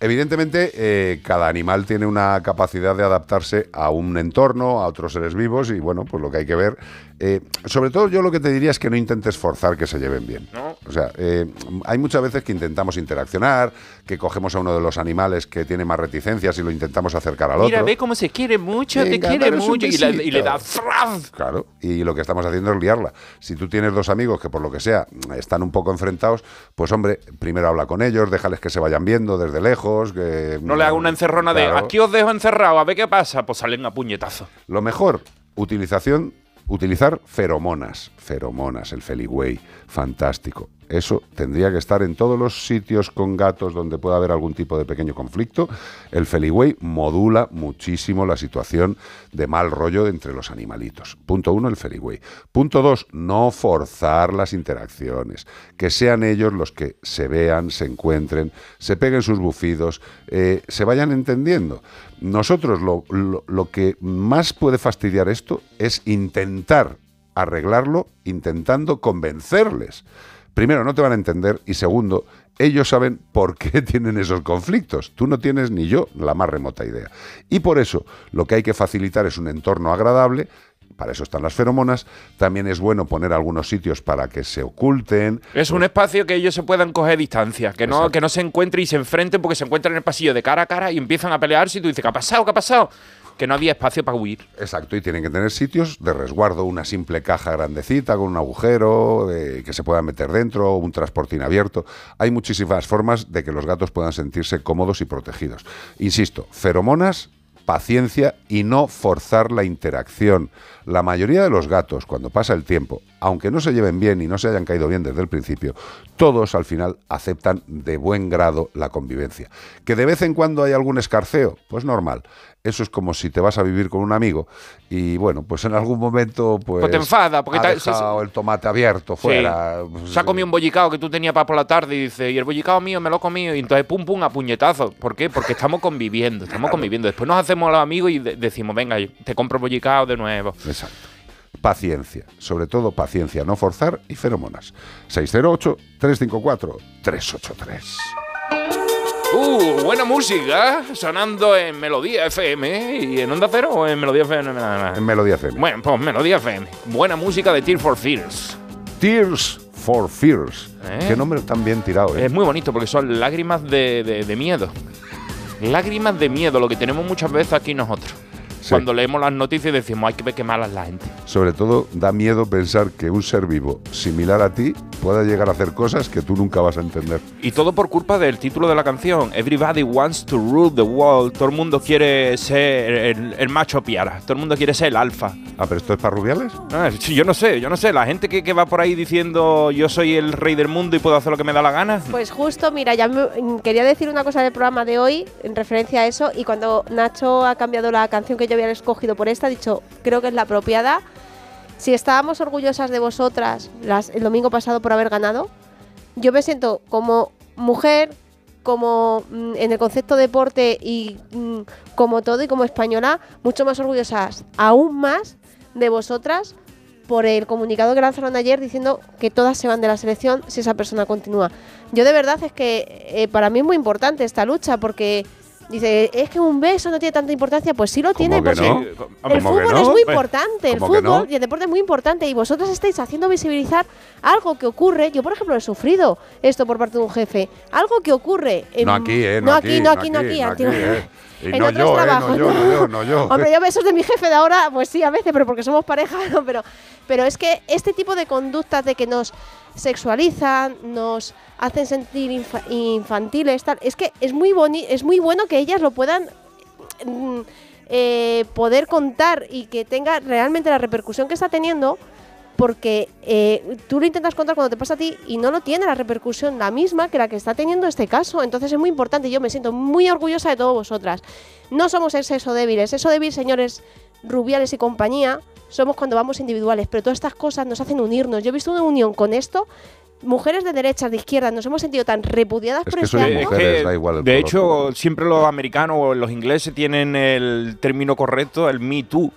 Evidentemente, eh, cada animal tiene una capacidad de adaptarse a un entorno, a otros seres vivos, y bueno, pues lo que hay que ver. Eh, sobre todo, yo lo que te diría es que no intentes forzar que se lleven bien. ¿No? O sea, eh, hay muchas veces que intentamos interaccionar, que cogemos a uno de los animales que tiene más reticencias y lo intentamos acercar al Mira, otro. ve cómo se quiere mucho, te quiere mucho. Y, la- y le da ¡fraz! Claro, y lo que estamos haciendo es liarla. Si tú tienes dos amigos que por lo que sea están un poco enfrentados, pues hombre, primero habla con ellos, déjales que se vayan viendo desde lejos, que No le haga una encerrona de aquí os dejo encerrado, a ver qué pasa. Pues salen a puñetazo. Lo mejor, utilización, utilizar feromonas, feromonas, el feligüey, fantástico. Eso tendría que estar en todos los sitios con gatos donde pueda haber algún tipo de pequeño conflicto. El feligüey modula muchísimo la situación de mal rollo entre los animalitos. Punto uno, el feligüey. Punto dos, no forzar las interacciones. Que sean ellos los que se vean, se encuentren, se peguen sus bufidos, eh, se vayan entendiendo. Nosotros lo, que más puede fastidiar esto es intentar arreglarlo intentando convencerles. primero, no te van a entender y segundo, ellos saben por qué tienen esos conflictos. Tú no tienes ni yo la más remota idea. Y por eso lo que hay que facilitar es un entorno agradable. Para eso están las feromonas. También es bueno poner algunos sitios para que se oculten. Es un espacio que ellos se puedan coger distancia, que no, que no se encuentren y se enfrenten porque se encuentran en el pasillo de cara a cara y empiezan a pelearse y tú dices, ¿qué ha pasado? ¿Qué ha pasado? Que no había espacio para huir. Exacto, y tienen que tener sitios de resguardo, una simple caja grandecita con un agujero eh, que se pueda meter dentro, un transportín abierto. Hay muchísimas formas de que los gatos puedan sentirse cómodos y protegidos. Insisto, feromonas, paciencia y no forzar la interacción. La mayoría de los gatos, cuando pasa el tiempo, aunque no se lleven bien y no se hayan caído bien desde el principio, todos al final aceptan de buen grado la convivencia. ¿Que de vez en cuando hay algún escarceo? Pues normal. Eso es como si te vas a vivir con un amigo y bueno, pues en algún momento pues, Pues te enfada, porque ha sí, dejado el tomate abierto fuera. pues, Se ha comido un bollicao que tú tenías para por la tarde y dice, y el bollicao mío me lo he comido. Y entonces pum pum a puñetazo. ¿Por qué? Porque estamos conviviendo, estamos conviviendo. Después nos hacemos los amigos y de- decimos, venga, te compro bollicao de nuevo. Exacto. Paciencia, sobre todo paciencia, no forzar y feromonas. 608-354-383. Uh, buena música sonando en Melodía FM y en Onda Cero o en Melodía FM. En Melodía FM. Bueno, pues Melodía FM. Buena música de Tear for Fears. Tears for Fears. ¿Eh? Qué nombre tan bien tirado, ¿eh? Es muy bonito porque son lágrimas de, de- de miedo. Lágrimas de miedo, lo que tenemos muchas veces aquí nosotros. Cuando leemos las noticias y decimos, hay que ver qué mala es la gente. Sobre todo da miedo pensar que un ser vivo similar a ti pueda llegar a hacer cosas que tú nunca vas a entender. Y todo por culpa del título de la canción. Everybody wants to rule the world. Todo el mundo quiere ser el, el macho piara. Todo el mundo quiere ser el alfa. Ah, pero esto es para rubiales. Ah, sí, yo no sé, yo no sé. La gente que, que va por ahí diciendo yo soy el rey del mundo y puedo hacer lo que me da la gana. Pues justo, mira, ya me- mm, quería decir una cosa del programa de hoy en referencia a eso y cuando Nacho ha cambiado la canción que yo había escogido por esta, ha dicho, creo que es la apropiada. Si estábamos orgullosas de vosotras las, el domingo pasado por haber ganado, yo me siento como mujer, como mm, en el concepto deporte y mm, como todo y como española, mucho más orgullosas, aún más de vosotras por el comunicado que lanzaron ayer diciendo que todas se van de la selección si esa persona continúa. Yo de verdad es que eh, para mí es muy importante esta lucha porque dice, es que un beso no tiene tanta importancia, pues sí lo tiene, que porque no? el ¿Cómo que fútbol no? es muy importante, el ¿cómo que fútbol no? y el deporte es muy importante y vosotros estáis haciendo visibilizar algo que ocurre. Yo, por ejemplo, he sufrido esto por parte de un jefe, algo que ocurre. en- No aquí, ¿eh? No aquí, no aquí, no aquí. eh. Y en no otros yo, ¿eh? trabajos, No yo, no yo, no yo. Hombre, yo besos de mi jefe de ahora, pues sí, a veces, pero porque somos pareja, ¿no? Pero, pero es que este tipo de conductas de que nos sexualizan, nos hacen sentir infa- infantiles, tal, es que es muy, boni es muy bueno que ellas lo puedan mm, eh, poder contar y que tenga realmente la repercusión que está teniendo. Porque eh, tú lo intentas contar cuando te pasa a ti y no lo tiene la repercusión la misma que la que está teniendo este caso. Entonces es muy importante. Yo me siento muy orgullosa de todas vosotras. No somos el sexo débiles. Sexo débil, señores rubiales y compañía, somos cuando vamos individuales. Pero todas estas cosas nos hacen unirnos. Yo he visto una unión con esto. Mujeres de derechas, de izquierdas, nos hemos sentido tan repudiadas por este acto. de hecho, siempre los americanos o los ingleses tienen el término correcto, el Me Too.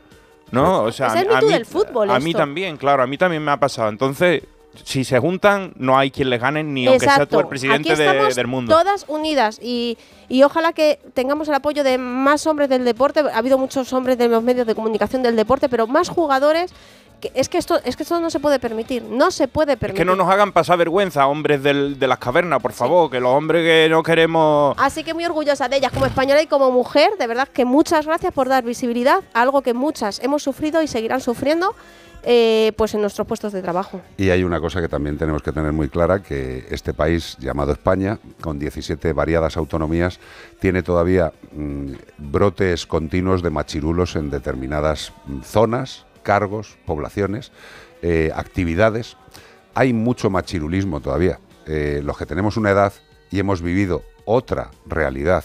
¿No? O sea, Es el a Me Too mí- del fútbol, A mí también, claro, a mí también me ha pasado. Entonces, si se juntan, no hay quien les gane, ni aunque sea tú el presidente Aquí de- del mundo. Todas unidas y, y ojalá que tengamos el apoyo de más hombres del deporte. Ha habido muchos hombres de los medios de comunicación del deporte, pero más jugadores. Que es que esto es que esto no se puede permitir. No se puede Es permitir. que no nos hagan pasar vergüenza, hombres del- de las cavernas, por favor, que los hombres que no queremos... Así que muy orgullosa de ellas como española y como mujer. De verdad que muchas gracias por dar visibilidad a algo que muchas hemos sufrido y seguirán sufriendo eh, pues en nuestros puestos de trabajo. Y hay una cosa que también tenemos que tener muy clara, que este país llamado España, con 17 variadas autonomías, tiene todavía mm, brotes continuos de machirulos en determinadas mm, zonas, cargos, poblaciones, eh, actividades. Hay mucho machirulismo todavía. Eh, los que tenemos una edad y hemos vivido otra realidad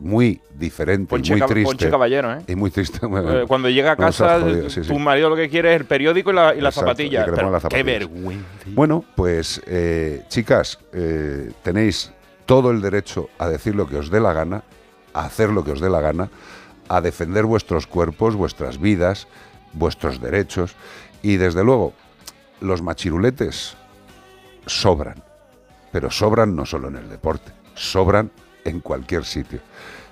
muy diferente Ponche y muy Cab- triste. Ponche Caballero, ¿eh? Y muy triste. Eh, Cuando llega a casa, jodido, sí, tu marido lo que quiere es el periódico y la, y Exacto, Pero las qué zapatillas. vergüenza. Bueno, pues eh, chicas, eh, tenéis todo el derecho a decir lo que os dé la gana, a hacer lo que os dé la gana, a defender vuestros cuerpos, vuestras vidas, vuestros derechos y desde luego los machiruletes sobran. Pero sobran no solo en el deporte, sobran en cualquier sitio.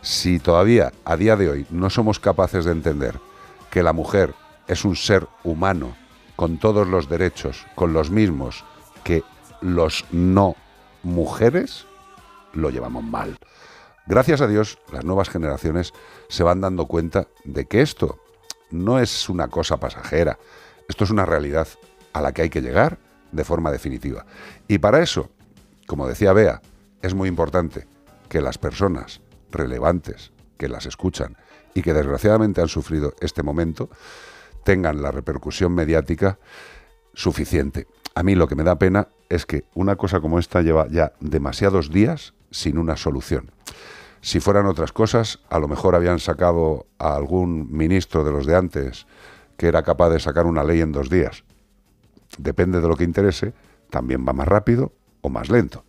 Si todavía a día de hoy no somos capaces de entender que la mujer es un ser humano con todos los derechos, con los mismos que los no mujeres, lo llevamos mal. Gracias a Dios, las nuevas generaciones se van dando cuenta de que esto no es una cosa pasajera, esto es una realidad a la que hay que llegar de forma definitiva. Y para eso, como decía Bea, es muy importante que las personas relevantes que las escuchan y que desgraciadamente han sufrido este momento tengan la repercusión mediática suficiente. A mí lo que me da pena es que una cosa como esta lleva ya demasiados días sin una solución. Si fueran otras cosas, a lo mejor habían sacado a algún ministro de los de antes que era capaz de sacar una ley en dos días. Depende de lo que interese, también va más rápido o más lento.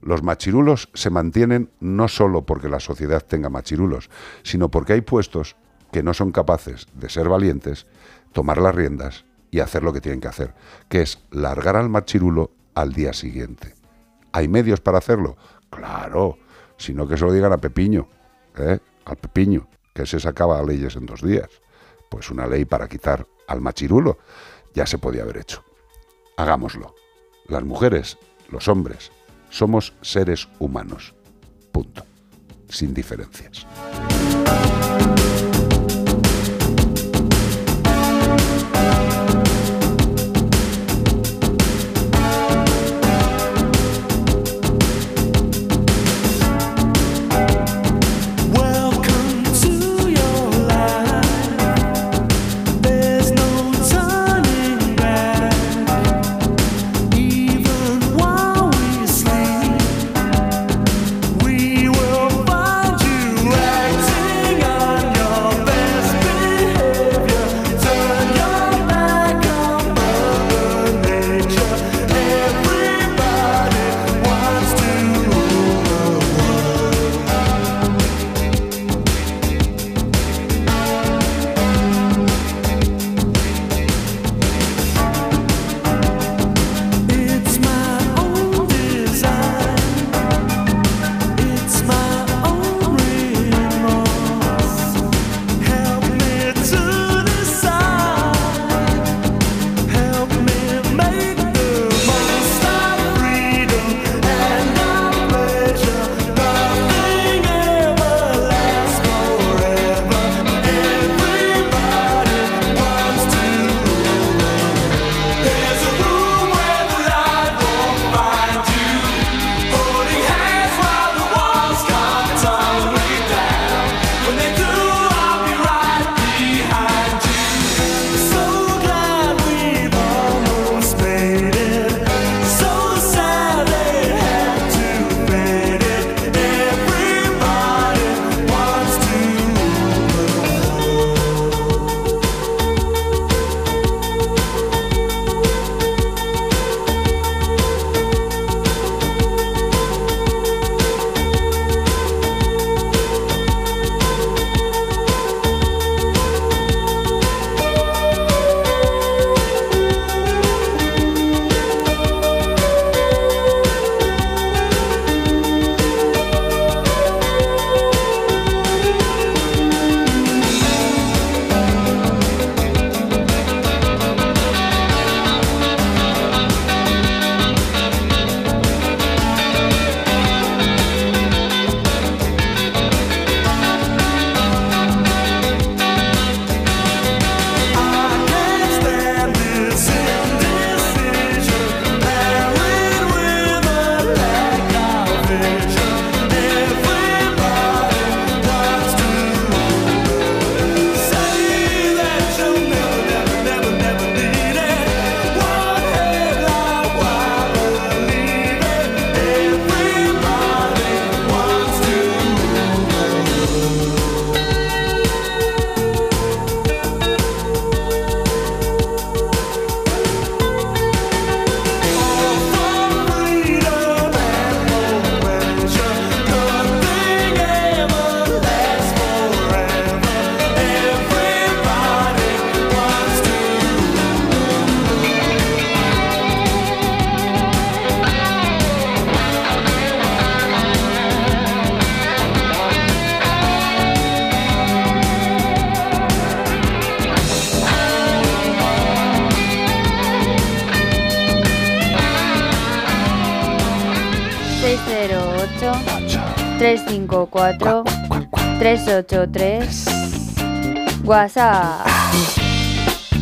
Los machirulos se mantienen no solo porque la sociedad tenga machirulos, sino porque hay puestos que no son capaces de ser valientes, tomar las riendas y hacer lo que tienen que hacer, que es largar al machirulo al día siguiente. ¿Hay medios para hacerlo? Claro, sino que se lo digan a Pepiño, ¿eh? al Pepiño, que se sacaba leyes en dos días. Pues una ley para quitar al machirulo ya se podía haber hecho. Hagámoslo. Las mujeres, los hombres, somos seres humanos. Punto. Sin diferencias.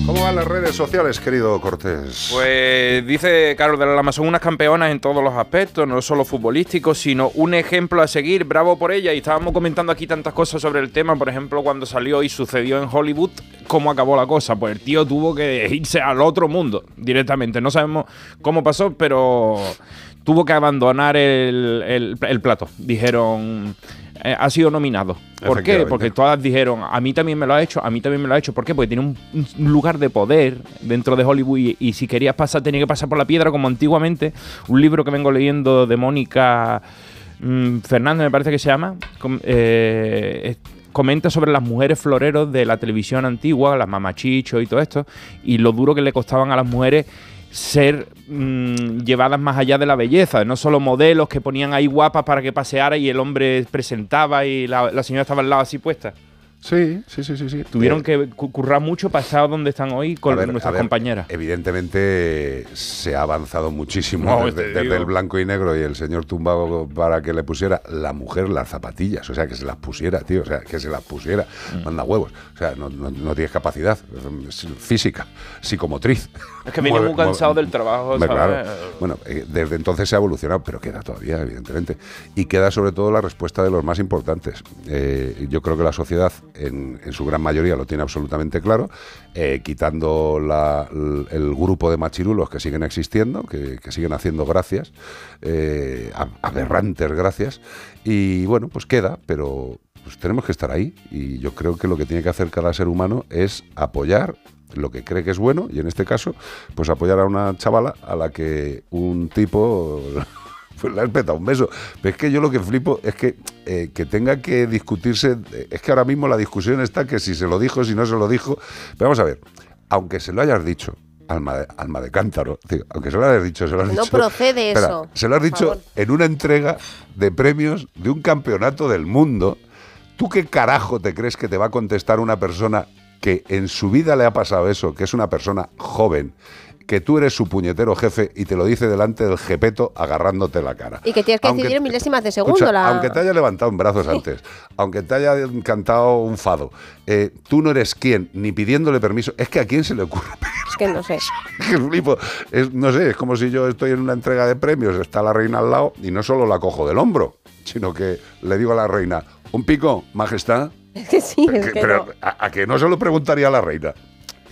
¿Cómo van las redes sociales, querido Cortés? Pues dice Carlos de la Lama, son unas campeonas en todos los aspectos, no solo futbolísticos, sino un ejemplo a seguir, bravo por ella. Y estábamos comentando aquí tantas cosas sobre el tema, por ejemplo, cuando salió y sucedió en Hollywood, cómo acabó la cosa. Pues el tío tuvo que irse al otro mundo directamente. No sabemos cómo pasó, pero tuvo que abandonar el, el- el plato. Dijeron, eh, ha sido nominado. ¿Por qué? Porque todas dijeron, a mí también me lo ha hecho, a mí también me lo ha hecho. ¿Por qué? Porque tiene un, un lugar de poder dentro de Hollywood y, y si querías pasar, tenía que pasar por la piedra como antiguamente. Un libro que vengo leyendo de Mónica mm, Fernández, me parece que se llama, com- eh, comenta sobre las mujeres floreros de la televisión antigua, las mamachichos y todo esto, y lo duro que le costaban a las mujeres ser mm, llevadas más allá de la belleza, no solo modelos que ponían ahí guapas para que paseara y el hombre presentaba y la, la señora estaba al lado así puesta. Sí, sí, sí, sí. sí. Tuvieron Eh, que cu- currar mucho para estar donde están hoy con ver, nuestras ver, compañeras. Evidentemente se ha avanzado muchísimo No, desde, el blanco y negro y el señor tumbado para que le pusiera la mujer las zapatillas, o sea, que se las pusiera, tío, o sea, que se las pusiera, Mm. manda huevos, o sea, no, no, no tienes capacidad física, psicomotriz. Es que venía muy cansado del trabajo, Hombre, ¿sabes? claro. Bueno, eh, desde entonces se ha evolucionado, pero queda todavía, evidentemente. Y queda sobre todo la respuesta de los más importantes. Eh, yo creo que la sociedad, en, en su gran mayoría, lo tiene absolutamente claro, eh, quitando la- el grupo de machirulos que siguen existiendo, que, que siguen haciendo gracias, eh, ab- aberrantes gracias. Y bueno, pues queda, pero pues tenemos que estar ahí. Y yo creo que lo que tiene que hacer cada ser humano es apoyar lo que cree que es bueno y en este caso pues apoyar a una chavala a la que un tipo pues le ha petado un beso. Pero es que yo lo que flipo es que eh, que tenga que discutirse eh, es que ahora mismo la discusión está que si se lo dijo si no se lo dijo. Pero vamos a ver aunque se lo hayas dicho alma de, alma de cántaro tío, aunque se lo hayas dicho se lo has No dicho. procede Espera, eso, se lo has dicho favor. en una entrega de premios de un campeonato del mundo. ¿Tú qué carajo te crees que te va a contestar una persona que en su vida le ha pasado eso, que es una persona joven, que tú eres su puñetero jefe y te lo dice delante del jepeto agarrándote la cara? Y que tienes que Aunque- decidir en milésimas de segundo. Escucha, la... aunque te haya levantado en brazos antes, aunque te haya cantado un fado, eh, tú no eres quien, ni pidiéndole permiso. Es que a quién se le ocurre Es que no sé. que flipo. Es, no sé, es como si yo estoy en una entrega de premios, está la reina al lado y no solo la cojo del hombro, sino que le digo a la reina, un pico, majestad. Es que sí, es Que- que pero no. a, a que no se lo preguntaría a la reina.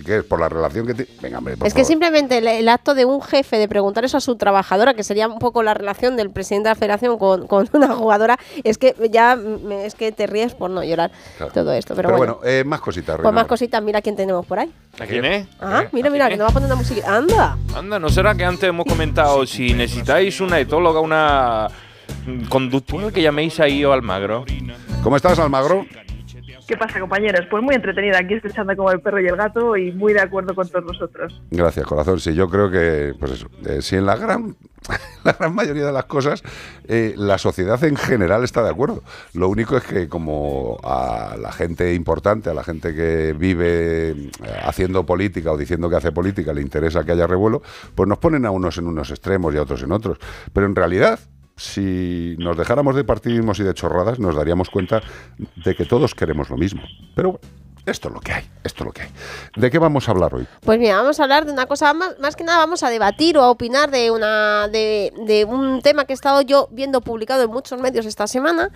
¿Qué es? Por la relación que tiene. Venga, hombre, por Es que simplemente el, el acto de un jefe de preguntar eso a su trabajadora, que sería un poco la relación del presidente de la federación con, con una jugadora, es que ya me- es que te ríes por no llorar Claro. todo esto. Pero, Pero bueno, bueno, eh, más cositas, pues reina. más cositas, mira quién tenemos por ahí. ¿A quién es? Ah, mira, mira, que nos va a poner una música. ¡Anda! Anda, ¿no será que antes hemos comentado si necesitáis una etóloga, una conductual que llaméis a Io Almagro? ¿Cómo estás, Almagro? ¿Qué pasa, compañeros? Pues muy entretenida aquí escuchando como el perro y el gato y muy de acuerdo con todos vosotros. Gracias, corazón. Sí, yo creo que, pues eso, eh, si en la gran, la gran mayoría de las cosas eh, la sociedad en general está de acuerdo. Lo único es que como a la gente importante, a la gente que vive eh, haciendo política o diciendo que hace política le interesa que haya revuelo, pues nos ponen a unos en unos extremos y a otros en otros. Pero en realidad... Si nos dejáramos de partidismos y de chorradas, nos daríamos cuenta de que todos queremos lo mismo. Pero bueno, esto es lo que hay, esto es lo que hay. ¿De qué vamos a hablar hoy? Pues mira, vamos a hablar de una cosa más, que nada vamos a debatir o a opinar de una de, de un tema que he estado yo viendo publicado en muchos medios esta semana,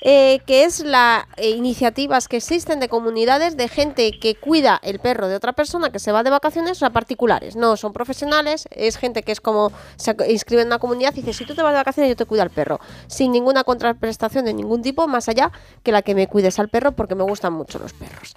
eh, que es las iniciativas que existen de comunidades de gente que cuida el perro de otra persona que se va de vacaciones, o sea, particulares, no son profesionales, es gente que es como se inscribe en una comunidad y dice, si tú te vas de vacaciones yo te cuido al perro, sin ninguna contraprestación de ningún tipo, más allá que la que me cuides al perro porque me gustan mucho los perros.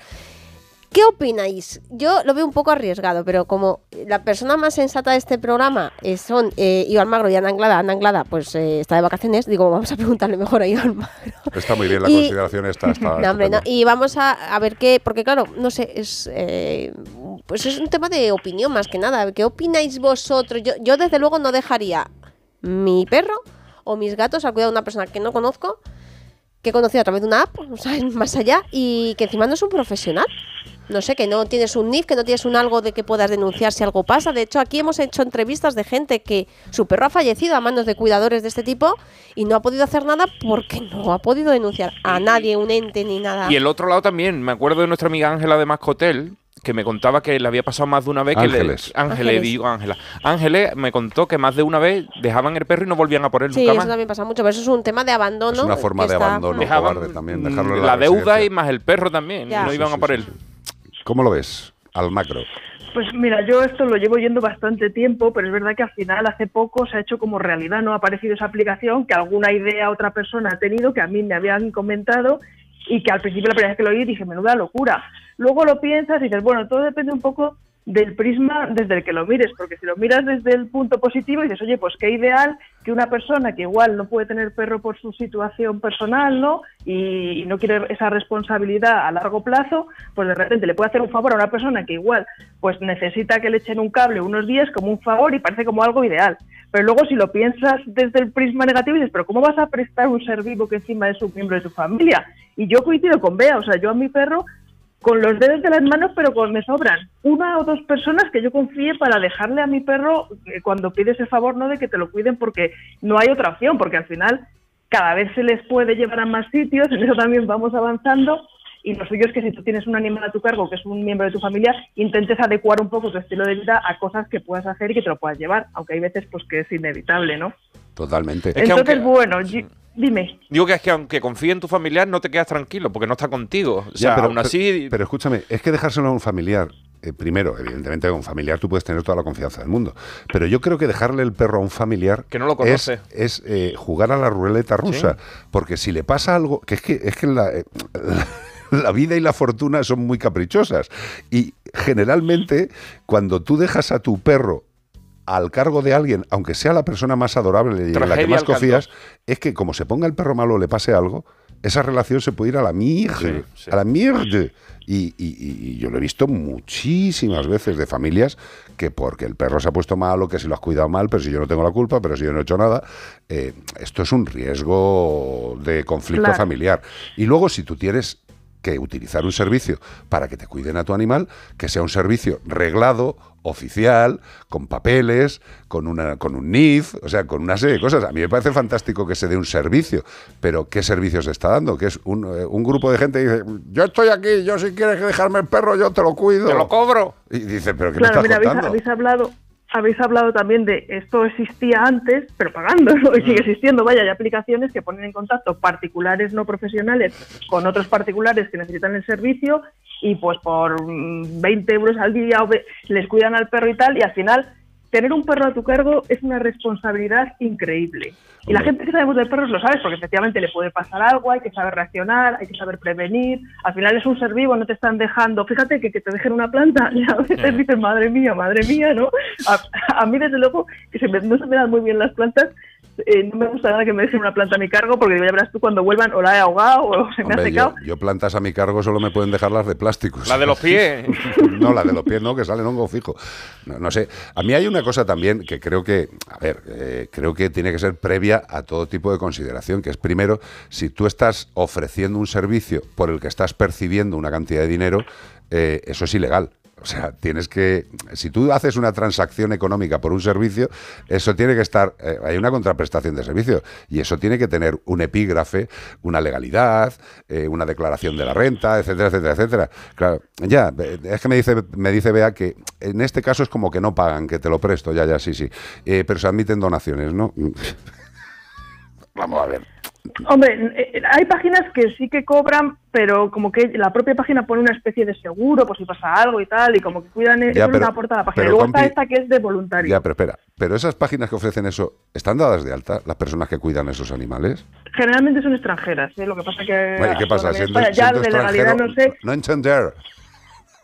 ¿Qué opináis? Yo lo veo un poco arriesgado, pero como la persona más sensata de este programa eh, son eh, Iván Magro y Ana Anglada, Ana Anglada pues eh, está de vacaciones, digo, vamos a preguntarle mejor a Iván Magro. Está muy bien la Y- consideración esta. Está No, hombre, no. Y vamos a, a ver qué, porque claro, no sé, es eh, pues es un tema de opinión más que nada. ¿Qué opináis vosotros? Yo, yo desde luego no dejaría mi perro o mis gatos al cuidado de una persona que no conozco que he conocido a través de una app, o sea, más allá, y que encima no es un profesional. No sé, que no tienes un NIF, que no tienes un algo de que puedas denunciar si algo pasa. De hecho, aquí hemos hecho entrevistas de gente que su perro ha fallecido a manos de cuidadores de este tipo y no ha podido hacer nada porque no ha podido denunciar a nadie, un ente ni nada. Y el otro lado también, me acuerdo de nuestra amiga Ángela de Mascotel, que me contaba que le había pasado más de una vez que Ángeles. le. Ángeles, Ángeles. digo Ángela. Ángeles me contó que más de una vez dejaban el perro y no volvían a por él Sí, nunca eso más. también pasa mucho, pero eso es un tema de abandono. Es una forma que de está- abandono Dejaban, cobarde también, dejarlo en la deuda residencia. y más el perro también. Ya. No Sí, iban sí, a por sí, él. ¿Cómo lo ves? Al macro. Pues mira, yo esto lo llevo yendo bastante tiempo, pero es verdad que al final hace poco se ha hecho como realidad, ¿no? Ha aparecido esa aplicación que alguna idea otra persona ha tenido, que a mí me habían comentado y que al principio la primera vez que lo oí dije, menuda locura. Luego lo piensas y dices, bueno, todo depende un poco del prisma desde el que lo mires, porque si lo miras desde el punto positivo dices, oye, pues qué ideal que una persona que igual no puede tener perro por su situación personal, ¿no? Y, y no quiere esa responsabilidad a largo plazo, pues de repente le puede hacer un favor a una persona que igual pues necesita que le echen un cable unos días como un favor y parece como algo ideal. Pero luego si lo piensas desde el prisma negativo dices, pero ¿cómo vas a prestar un ser vivo que encima es un miembro de tu familia? Y yo coincido con Bea, o sea, yo a mi perro con los dedos de las manos, pero con, me sobran una o dos personas que yo confíe para dejarle a mi perro eh, cuando pides el favor no de que te lo cuiden porque no hay otra opción, porque al final cada vez se les puede llevar a más sitios, en eso también vamos avanzando y lo suyo es que si tú tienes un animal a tu cargo que es un miembro de tu familia, intentes adecuar un poco tu estilo de vida a cosas que puedas hacer y que te lo puedas llevar, aunque hay veces pues que es inevitable, ¿no? Totalmente. Es que Entonces, aunque- bueno, yo- dime. Digo que es que aunque confíe en tu familiar, no te quedas tranquilo porque no está contigo. O Ya, pero aún así. Pero, escúchame, es que dejárselo a un familiar. eh, primero, evidentemente, a un familiar tú puedes tener toda la confianza del mundo. Pero yo creo que dejarle el perro a un familiar. Que no lo es, conoce. es, eh, jugar a la ruleta rusa. Porque si le pasa algo. Que es que, es que la, eh, la vida y la fortuna son muy caprichosas. Y generalmente, cuando tú dejas a tu perro al cargo de alguien, aunque sea la persona más adorable y en la que más confías, es que como se ponga el perro malo o le pase algo, esa relación se puede ir a la mierda. Sí, sí. A la mierda. Y, y- y- y yo lo he visto muchísimas veces de familias que porque el perro se ha puesto malo, que si lo has cuidado mal, pero si yo no tengo la culpa, pero si yo no he hecho nada, eh, esto es un riesgo de conflicto Claro. familiar. Y luego si tú tienes que utilizar un servicio para que te cuiden a tu animal, que sea un servicio reglado, oficial, con papeles, con, una, con un NIF, o sea, con una serie de cosas. A mí me parece fantástico que se dé un servicio, pero ¿qué servicio se está dando? Que es un, eh, un grupo de gente que dice, yo estoy aquí, yo si quieres dejarme el perro, yo te lo cuido. Te lo cobro. Y dice, pero ¿qué Claro, me mira, estás habéis, contando? habéis hablado habéis hablado también de esto existía antes, pero pagando, ¿no? y sigue existiendo. Vaya, hay aplicaciones que ponen en contacto particulares no profesionales con otros particulares que necesitan el servicio y pues por mm, 20 euros al día les cuidan al perro y tal, y al final tener un perro a tu cargo es una responsabilidad increíble. Y la gente que sabemos de perros lo sabe, porque efectivamente le puede pasar algo, hay que saber reaccionar, hay que saber prevenir. Al final es un ser vivo, no te están dejando. Fíjate que, que te dejen una planta, y a veces dices, madre mía, madre mía, ¿no? A, a mí, desde luego, que se me- no se me dan muy bien las plantas, eh, no me gusta nada que me dejen una planta a mi cargo, porque ya verás tú cuando vuelvan o la he ahogado o se me ha secado. yo, yo plantas a mi cargo solo me pueden dejar las de plásticos. La de los pies. no, la de los pies no, que salen hongo fijo. No, no sé. A mí hay una cosa también que creo que, a ver, eh, creo que tiene que ser previa a todo tipo de consideración, que es primero, si tú estás ofreciendo un servicio por el que estás percibiendo una cantidad de dinero, eh, eso es ilegal. O sea, tienes que, si tú haces una transacción económica por un servicio, eso tiene que estar, eh, hay una contraprestación de servicio y eso tiene que tener un epígrafe, una legalidad, eh, una declaración de la renta, etcétera, etcétera, etcétera. Claro, ya, eh, es que me dice, me dice Bea que en este caso es como que no pagan, que te lo presto, ya, ya, sí, sí. Pero se admiten donaciones, ¿no? Vamos a ver. Hombre, eh, hay páginas que sí que cobran, pero como que la propia página pone una especie de seguro por si pasa algo y tal, y como que cuidan, Ya, eso pero- que aporta la página. pero, Y luego está esta que es de voluntario. Ya, pero espera, pero esas páginas que ofrecen eso, ¿están dadas de alta las personas que cuidan esos animales? Generalmente son extranjeras, ¿eh? lo que pasa que... Bueno, ¿y ¿Qué pasa? en Siendo, España ya de legalidad no sé, no entender.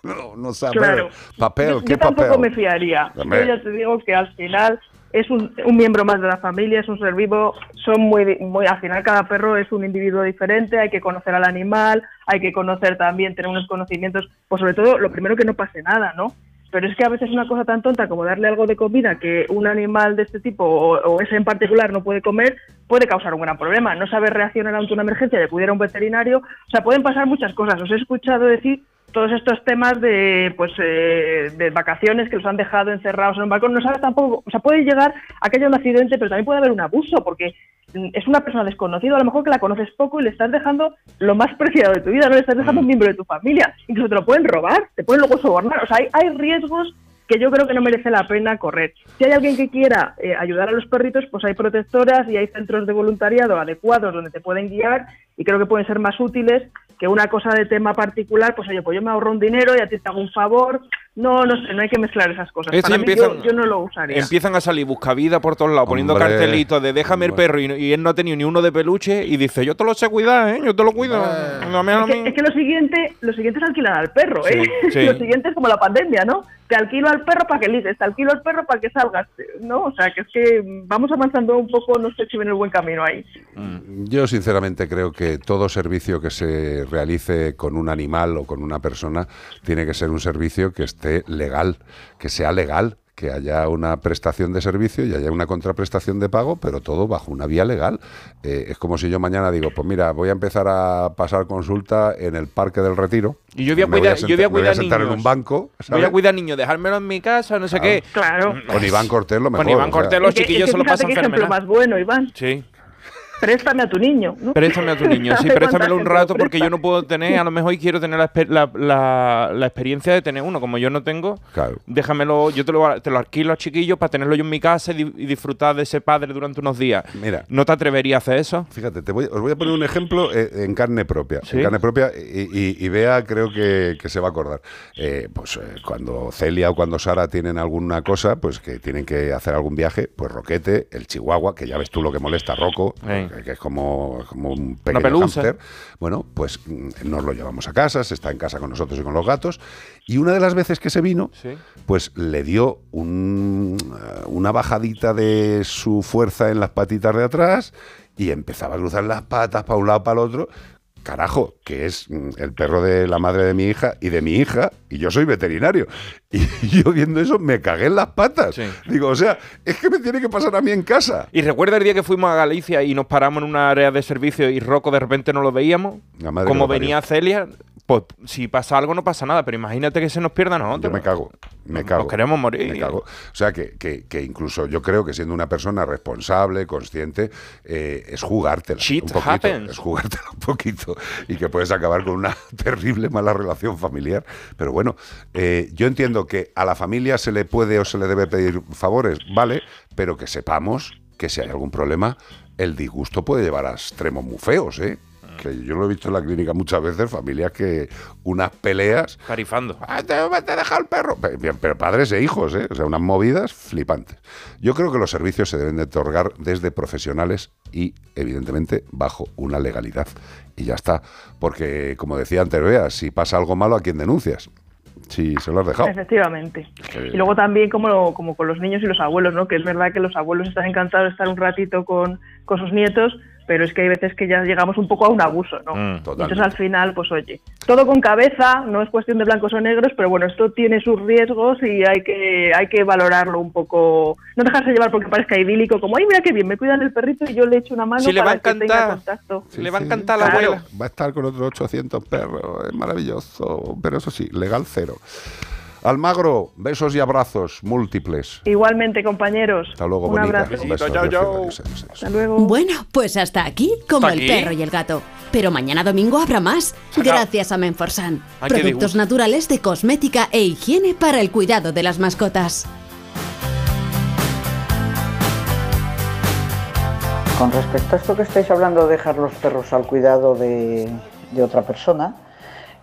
No, no saber. Claro. Papel, yo, ¿qué yo tampoco me fiaría. Yo ya te digo que al final es un, miembro más de la familia, es un ser vivo, son muy, muy, al final cada perro es un individuo diferente, hay que conocer al animal, hay que conocer también, tener unos conocimientos, pues sobre todo lo primero que no pase nada, ¿no? pero es que a veces una cosa tan tonta como darle algo de comida que un animal de este tipo o, o ese en particular no puede comer puede causar un gran problema. No saber reaccionar ante una emergencia, de acudir a un veterinario, o sea, pueden pasar muchas cosas. Os he escuchado decir todos estos temas de pues eh, de vacaciones que los han dejado encerrados en un balcón no sabes tampoco o sea puede llegar a que haya un accidente pero también puede haber un abuso porque mm, es una persona desconocida a lo mejor que la conoces poco y le estás dejando lo más preciado de tu vida no le estás dejando un miembro de tu familia incluso te lo pueden robar te pueden luego sobornar o sea hay, hay riesgos que yo creo que no merece la pena correr. Si hay alguien que quiera eh, ayudar a los perritos, pues hay protectoras y hay centros de voluntariado adecuados donde te pueden guiar y creo que pueden ser más útiles que una cosa de tema particular, pues oye, pues yo me ahorro un dinero y a ti te hago un favor. No, no sé, no hay que mezclar esas cosas. Esto Para mí, empiezan- yo, yo no lo usaría. Empiezan a salir buscavidas por todos lados, poniendo Hombre, cartelitos de déjame el perro y, y él no ha tenido ni uno de peluche y dice yo te lo sé cuidar, ¿eh? yo te lo cuido. Es que, es que lo siguiente, lo siguiente es alquilar al perro, ¿eh? Sí, sí. Lo siguiente es como la pandemia, ¿no? Te alquilo al perro para que ligues, te alquilo al perro para que salgas, ¿no? O sea, que es que vamos avanzando un poco, no sé si viene el buen camino ahí. Yo sinceramente creo que todo servicio que se realice con un animal o con una persona tiene que ser un servicio que esté legal, que sea legal, que haya una prestación de servicio y haya una contraprestación de pago, pero todo bajo una vía legal. Eh, es como si yo mañana digo, pues mira, voy a empezar a pasar consulta en el Parque del Retiro. Y yo voy a Me cuidar, sentar- yo voy a me cuidar sentar en niños. un banco. Voy ¿sabes? a cuidar niños, dejármelo en mi casa, no sé qué. Claro. Con Iván Cortés lo mejor. Con Iván o sea. Cortés los chiquillos se lo pasan qué ejemplo fenomenal. más bueno, Iván. Sí. Préstame a tu niño, ¿no? Préstame a tu niño, sí, ¿Sabe préstamelo un rato porque yo no puedo tener, a lo mejor y quiero tener la, esper- la, la- la experiencia de tener uno, como yo no tengo, Claro. déjamelo, yo te lo, te lo alquilo a chiquillos para tenerlo yo en mi casa y, di- y disfrutar de ese padre durante unos días. Mira. ¿No te atreverías a hacer eso? Fíjate, te voy, os voy a poner un ejemplo eh, en carne propia. ¿Sí? En carne propia, y, y- y Bea creo que, que se va a acordar. Eh, pues eh, cuando Celia o cuando Sara tienen alguna cosa, pues que tienen que hacer algún viaje, pues Roquete, el Chihuahua, que ya ves tú lo que molesta a Rocco. Que, es como, como un pequeño pelusa. hámster. Bueno, pues mm, nos lo llevamos a casa, se está en casa con nosotros y con los gatos. Y una de las veces que se vino, Sí. pues le dio un, eh, una bajadita de su fuerza en las patitas de atrás y empezaba a cruzar las patas para un lado para el otro. Carajo, que es mm, el perro de la madre de mi hija y de mi hija, y yo soy veterinario. Y yo viendo eso me cagué en las patas. Sí. Digo, o sea, es que me tiene que pasar a mí en casa. ¿Y recuerda el día que fuimos a Galicia y nos paramos en una área de servicio y Rocco de repente no lo veíamos? La madre que Como venía Celia, pues si pasa algo no pasa nada, pero imagínate que se nos pierda a nosotros. Yo me cago, me cago. Nos queremos morir. Me cago. O sea, que, que- que incluso yo creo que siendo una persona responsable, consciente, eh, es jugártela. Shit un poquito, happens. Es jugártela un poquito. Y que puedes acabar con una terrible mala relación familiar. Pero bueno, eh, yo entiendo que a la familia se le puede o se le debe pedir favores, vale, pero que sepamos que si hay algún problema, el disgusto puede llevar a extremos muy feos, ¿eh? Que yo lo he visto en la clínica muchas veces, familias que unas peleas Carifando. Ah, te, te deja el perro. Pe- Pero, pero padres e hijos, ¿eh? O sea, unas movidas flipantes. Yo creo que los servicios se deben de otorgar desde profesionales y, evidentemente, bajo una legalidad. Y ya está. Porque, como decía antes, Bea, si pasa algo malo, ¿a quién denuncias? Si se lo has dejado. Efectivamente. Y luego también como, como con los niños y los abuelos, ¿no? Que es verdad que los abuelos están encantados de estar un ratito con, con sus nietos, pero es que hay veces que ya llegamos un poco a un abuso, ¿no? Mm. Entonces al final, pues oye, todo con cabeza, no es cuestión de blancos o negros, pero bueno, esto tiene sus riesgos y hay que, hay que valorarlo un poco, no dejarse llevar porque parezca idílico, como, ay, mira qué bien, me cuidan el perrito y yo le echo una mano Si le va para a que tenga encantar. contacto. Sí, Le va a encantar la abuela. Va a estar con otros 800 perros. Es maravilloso. Pero eso sí, legal cero. Almagro, besos y abrazos múltiples. Igualmente, compañeros. Hasta luego, un bonita. abrazo. Adiós, adiós, adiós. Hasta luego. Bueno, pues hasta aquí, como ¿Hasta el aquí? perro y el gato. Pero mañana domingo habrá más, gracias a Menforsan. Productos naturales de cosmética e higiene para el cuidado de las mascotas. Con respecto a esto que estáis hablando de dejar los perros al cuidado de, de otra persona,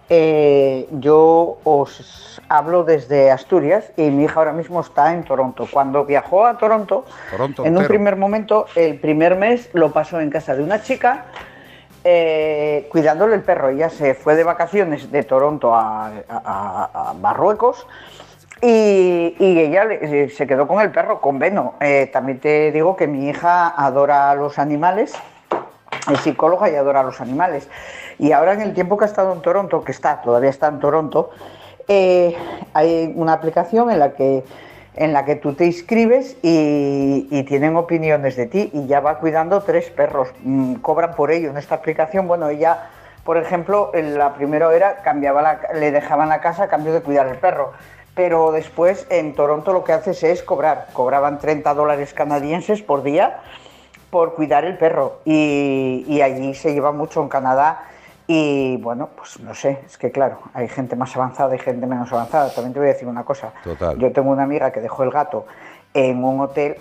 eh, yo os hablo desde Asturias y mi hija ahora mismo está en Toronto. Cuando viajó a Toronto, Toronto en un primer momento, el primer mes lo pasó en casa de una chica eh, cuidándole el perro. Ella se fue de vacaciones de Toronto a, a- a Marruecos y, y ella le- eh, se quedó con el perro, con Beno. Eh, también te digo que mi hija adora a los animales, es psicóloga y adora a los animales. Y ahora en el tiempo que ha estado en Toronto, que está, todavía está en Toronto, eh, hay una aplicación en la que en la que tú te inscribes y, tienen opiniones de ti y ya va cuidando tres perros. Mm, cobran por ello en esta aplicación. Bueno, ella, por ejemplo, la primera era cambiaba la, le dejaban la casa a cambio de cuidar el perro. Pero después en Toronto lo que haces es cobrar. Cobraban 30 dólares canadienses por día por cuidar el perro. Y allí se lleva mucho en Canadá. Y bueno, pues no sé, es que claro, hay gente más avanzada y gente menos avanzada. También te voy a decir una cosa. Total. Yo tengo una amiga que dejó el gato en un hotel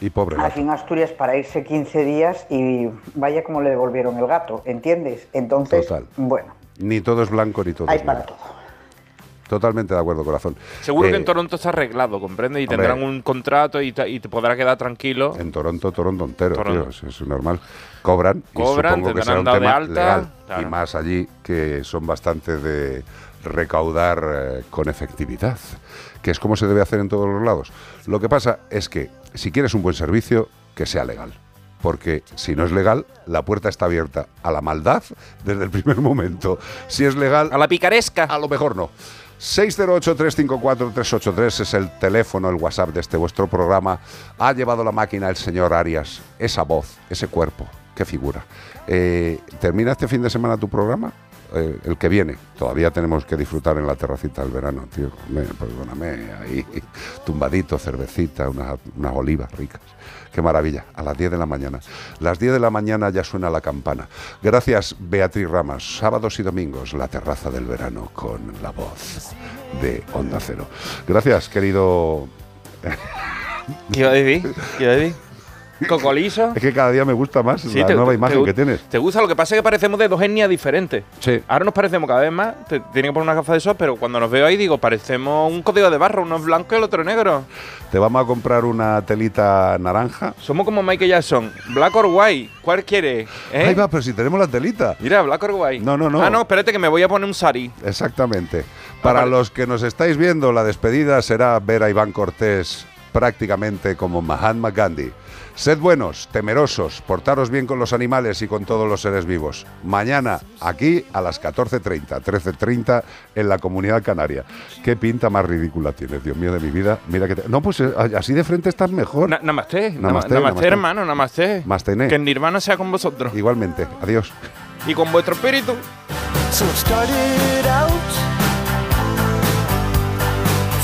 Y pobre aquí en Asturias para irse 15 días y vaya como le devolvieron el gato, ¿entiendes? Entonces, Total. bueno, Ni todo es blanco ni todo hay es para negro. todo. Totalmente de acuerdo, corazón. Seguro Eh, que en Toronto está arreglado, ¿comprende? Y hombre. tendrán un contrato y te, y te podrá quedar tranquilo. En Toronto, Toronto entero, Toronto. tío, es, es normal. Cobran, Cobran, y supongo que tendrán será un dado de tema alta, legal. Claro. Y más allí que son bastante de recaudar eh, con efectividad, que es como se debe hacer en todos los lados. Lo que pasa es que si quieres un buen servicio, que sea legal. Porque si no es legal, la puerta está abierta a la maldad desde el primer momento. Si es legal... A la picaresca. A lo mejor no. 608-354-383 es el teléfono, el WhatsApp de este vuestro programa. Ha llevado la máquina el señor Arias. Esa voz, ese cuerpo, qué figura. Eh, ¿Termina este fin de semana tu programa? Eh, el que viene. Todavía tenemos que disfrutar en la terracita del verano, tío. Me- perdóname, ahí tumbadito, cervecita, unas, olivas ricas. Qué maravilla, a las 10 de la mañana. Las 10 de la mañana ya suena la campana. Gracias, Beatriz Ramas. Sábados y domingos, la terraza del verano con la voz de Onda Cero. Gracias, querido. ¿Qué iba a? ¿Qué a? ¿Cocolizo? Es que cada día me gusta más Sí, la te- nueva te- imagen te- que tienes. ¿Te gusta? Lo que pasa es que parecemos de dos etnias diferentes. Sí. Ahora nos parecemos cada vez más. Te tienen que poner una gafa de sol, pero cuando nos veo ahí digo, parecemos un código de barro. Uno es blanco y el otro negro. Te vamos a comprar una telita naranja. Somos como Michael Jackson. Black or white. ¿Cuál quieres? ¿Eh? Ahí va, pero si tenemos la telita. Mira, black or white. No, no, no. Ah, no, espérate que me voy a poner un sari. Exactamente. Para vale. los que nos estáis viendo, la despedida será ver a Iván Cortés prácticamente como Mahatma Gandhi. Sed buenos, temerosos, portaros bien con los animales y con todos los seres vivos. Mañana, aquí a las 14.30, 13.30 en la Comunidad Canaria. ¿Qué pinta más ridícula tienes, Dios mío de mi vida? Mira que te- No, pues eh, así de frente estás mejor. Na- namaste, Namaste, namaste, namaste. hermano, namaste. Más tené. Que el nirvana sea con vosotros. Igualmente. Adiós. Y con vuestro espíritu. So it started out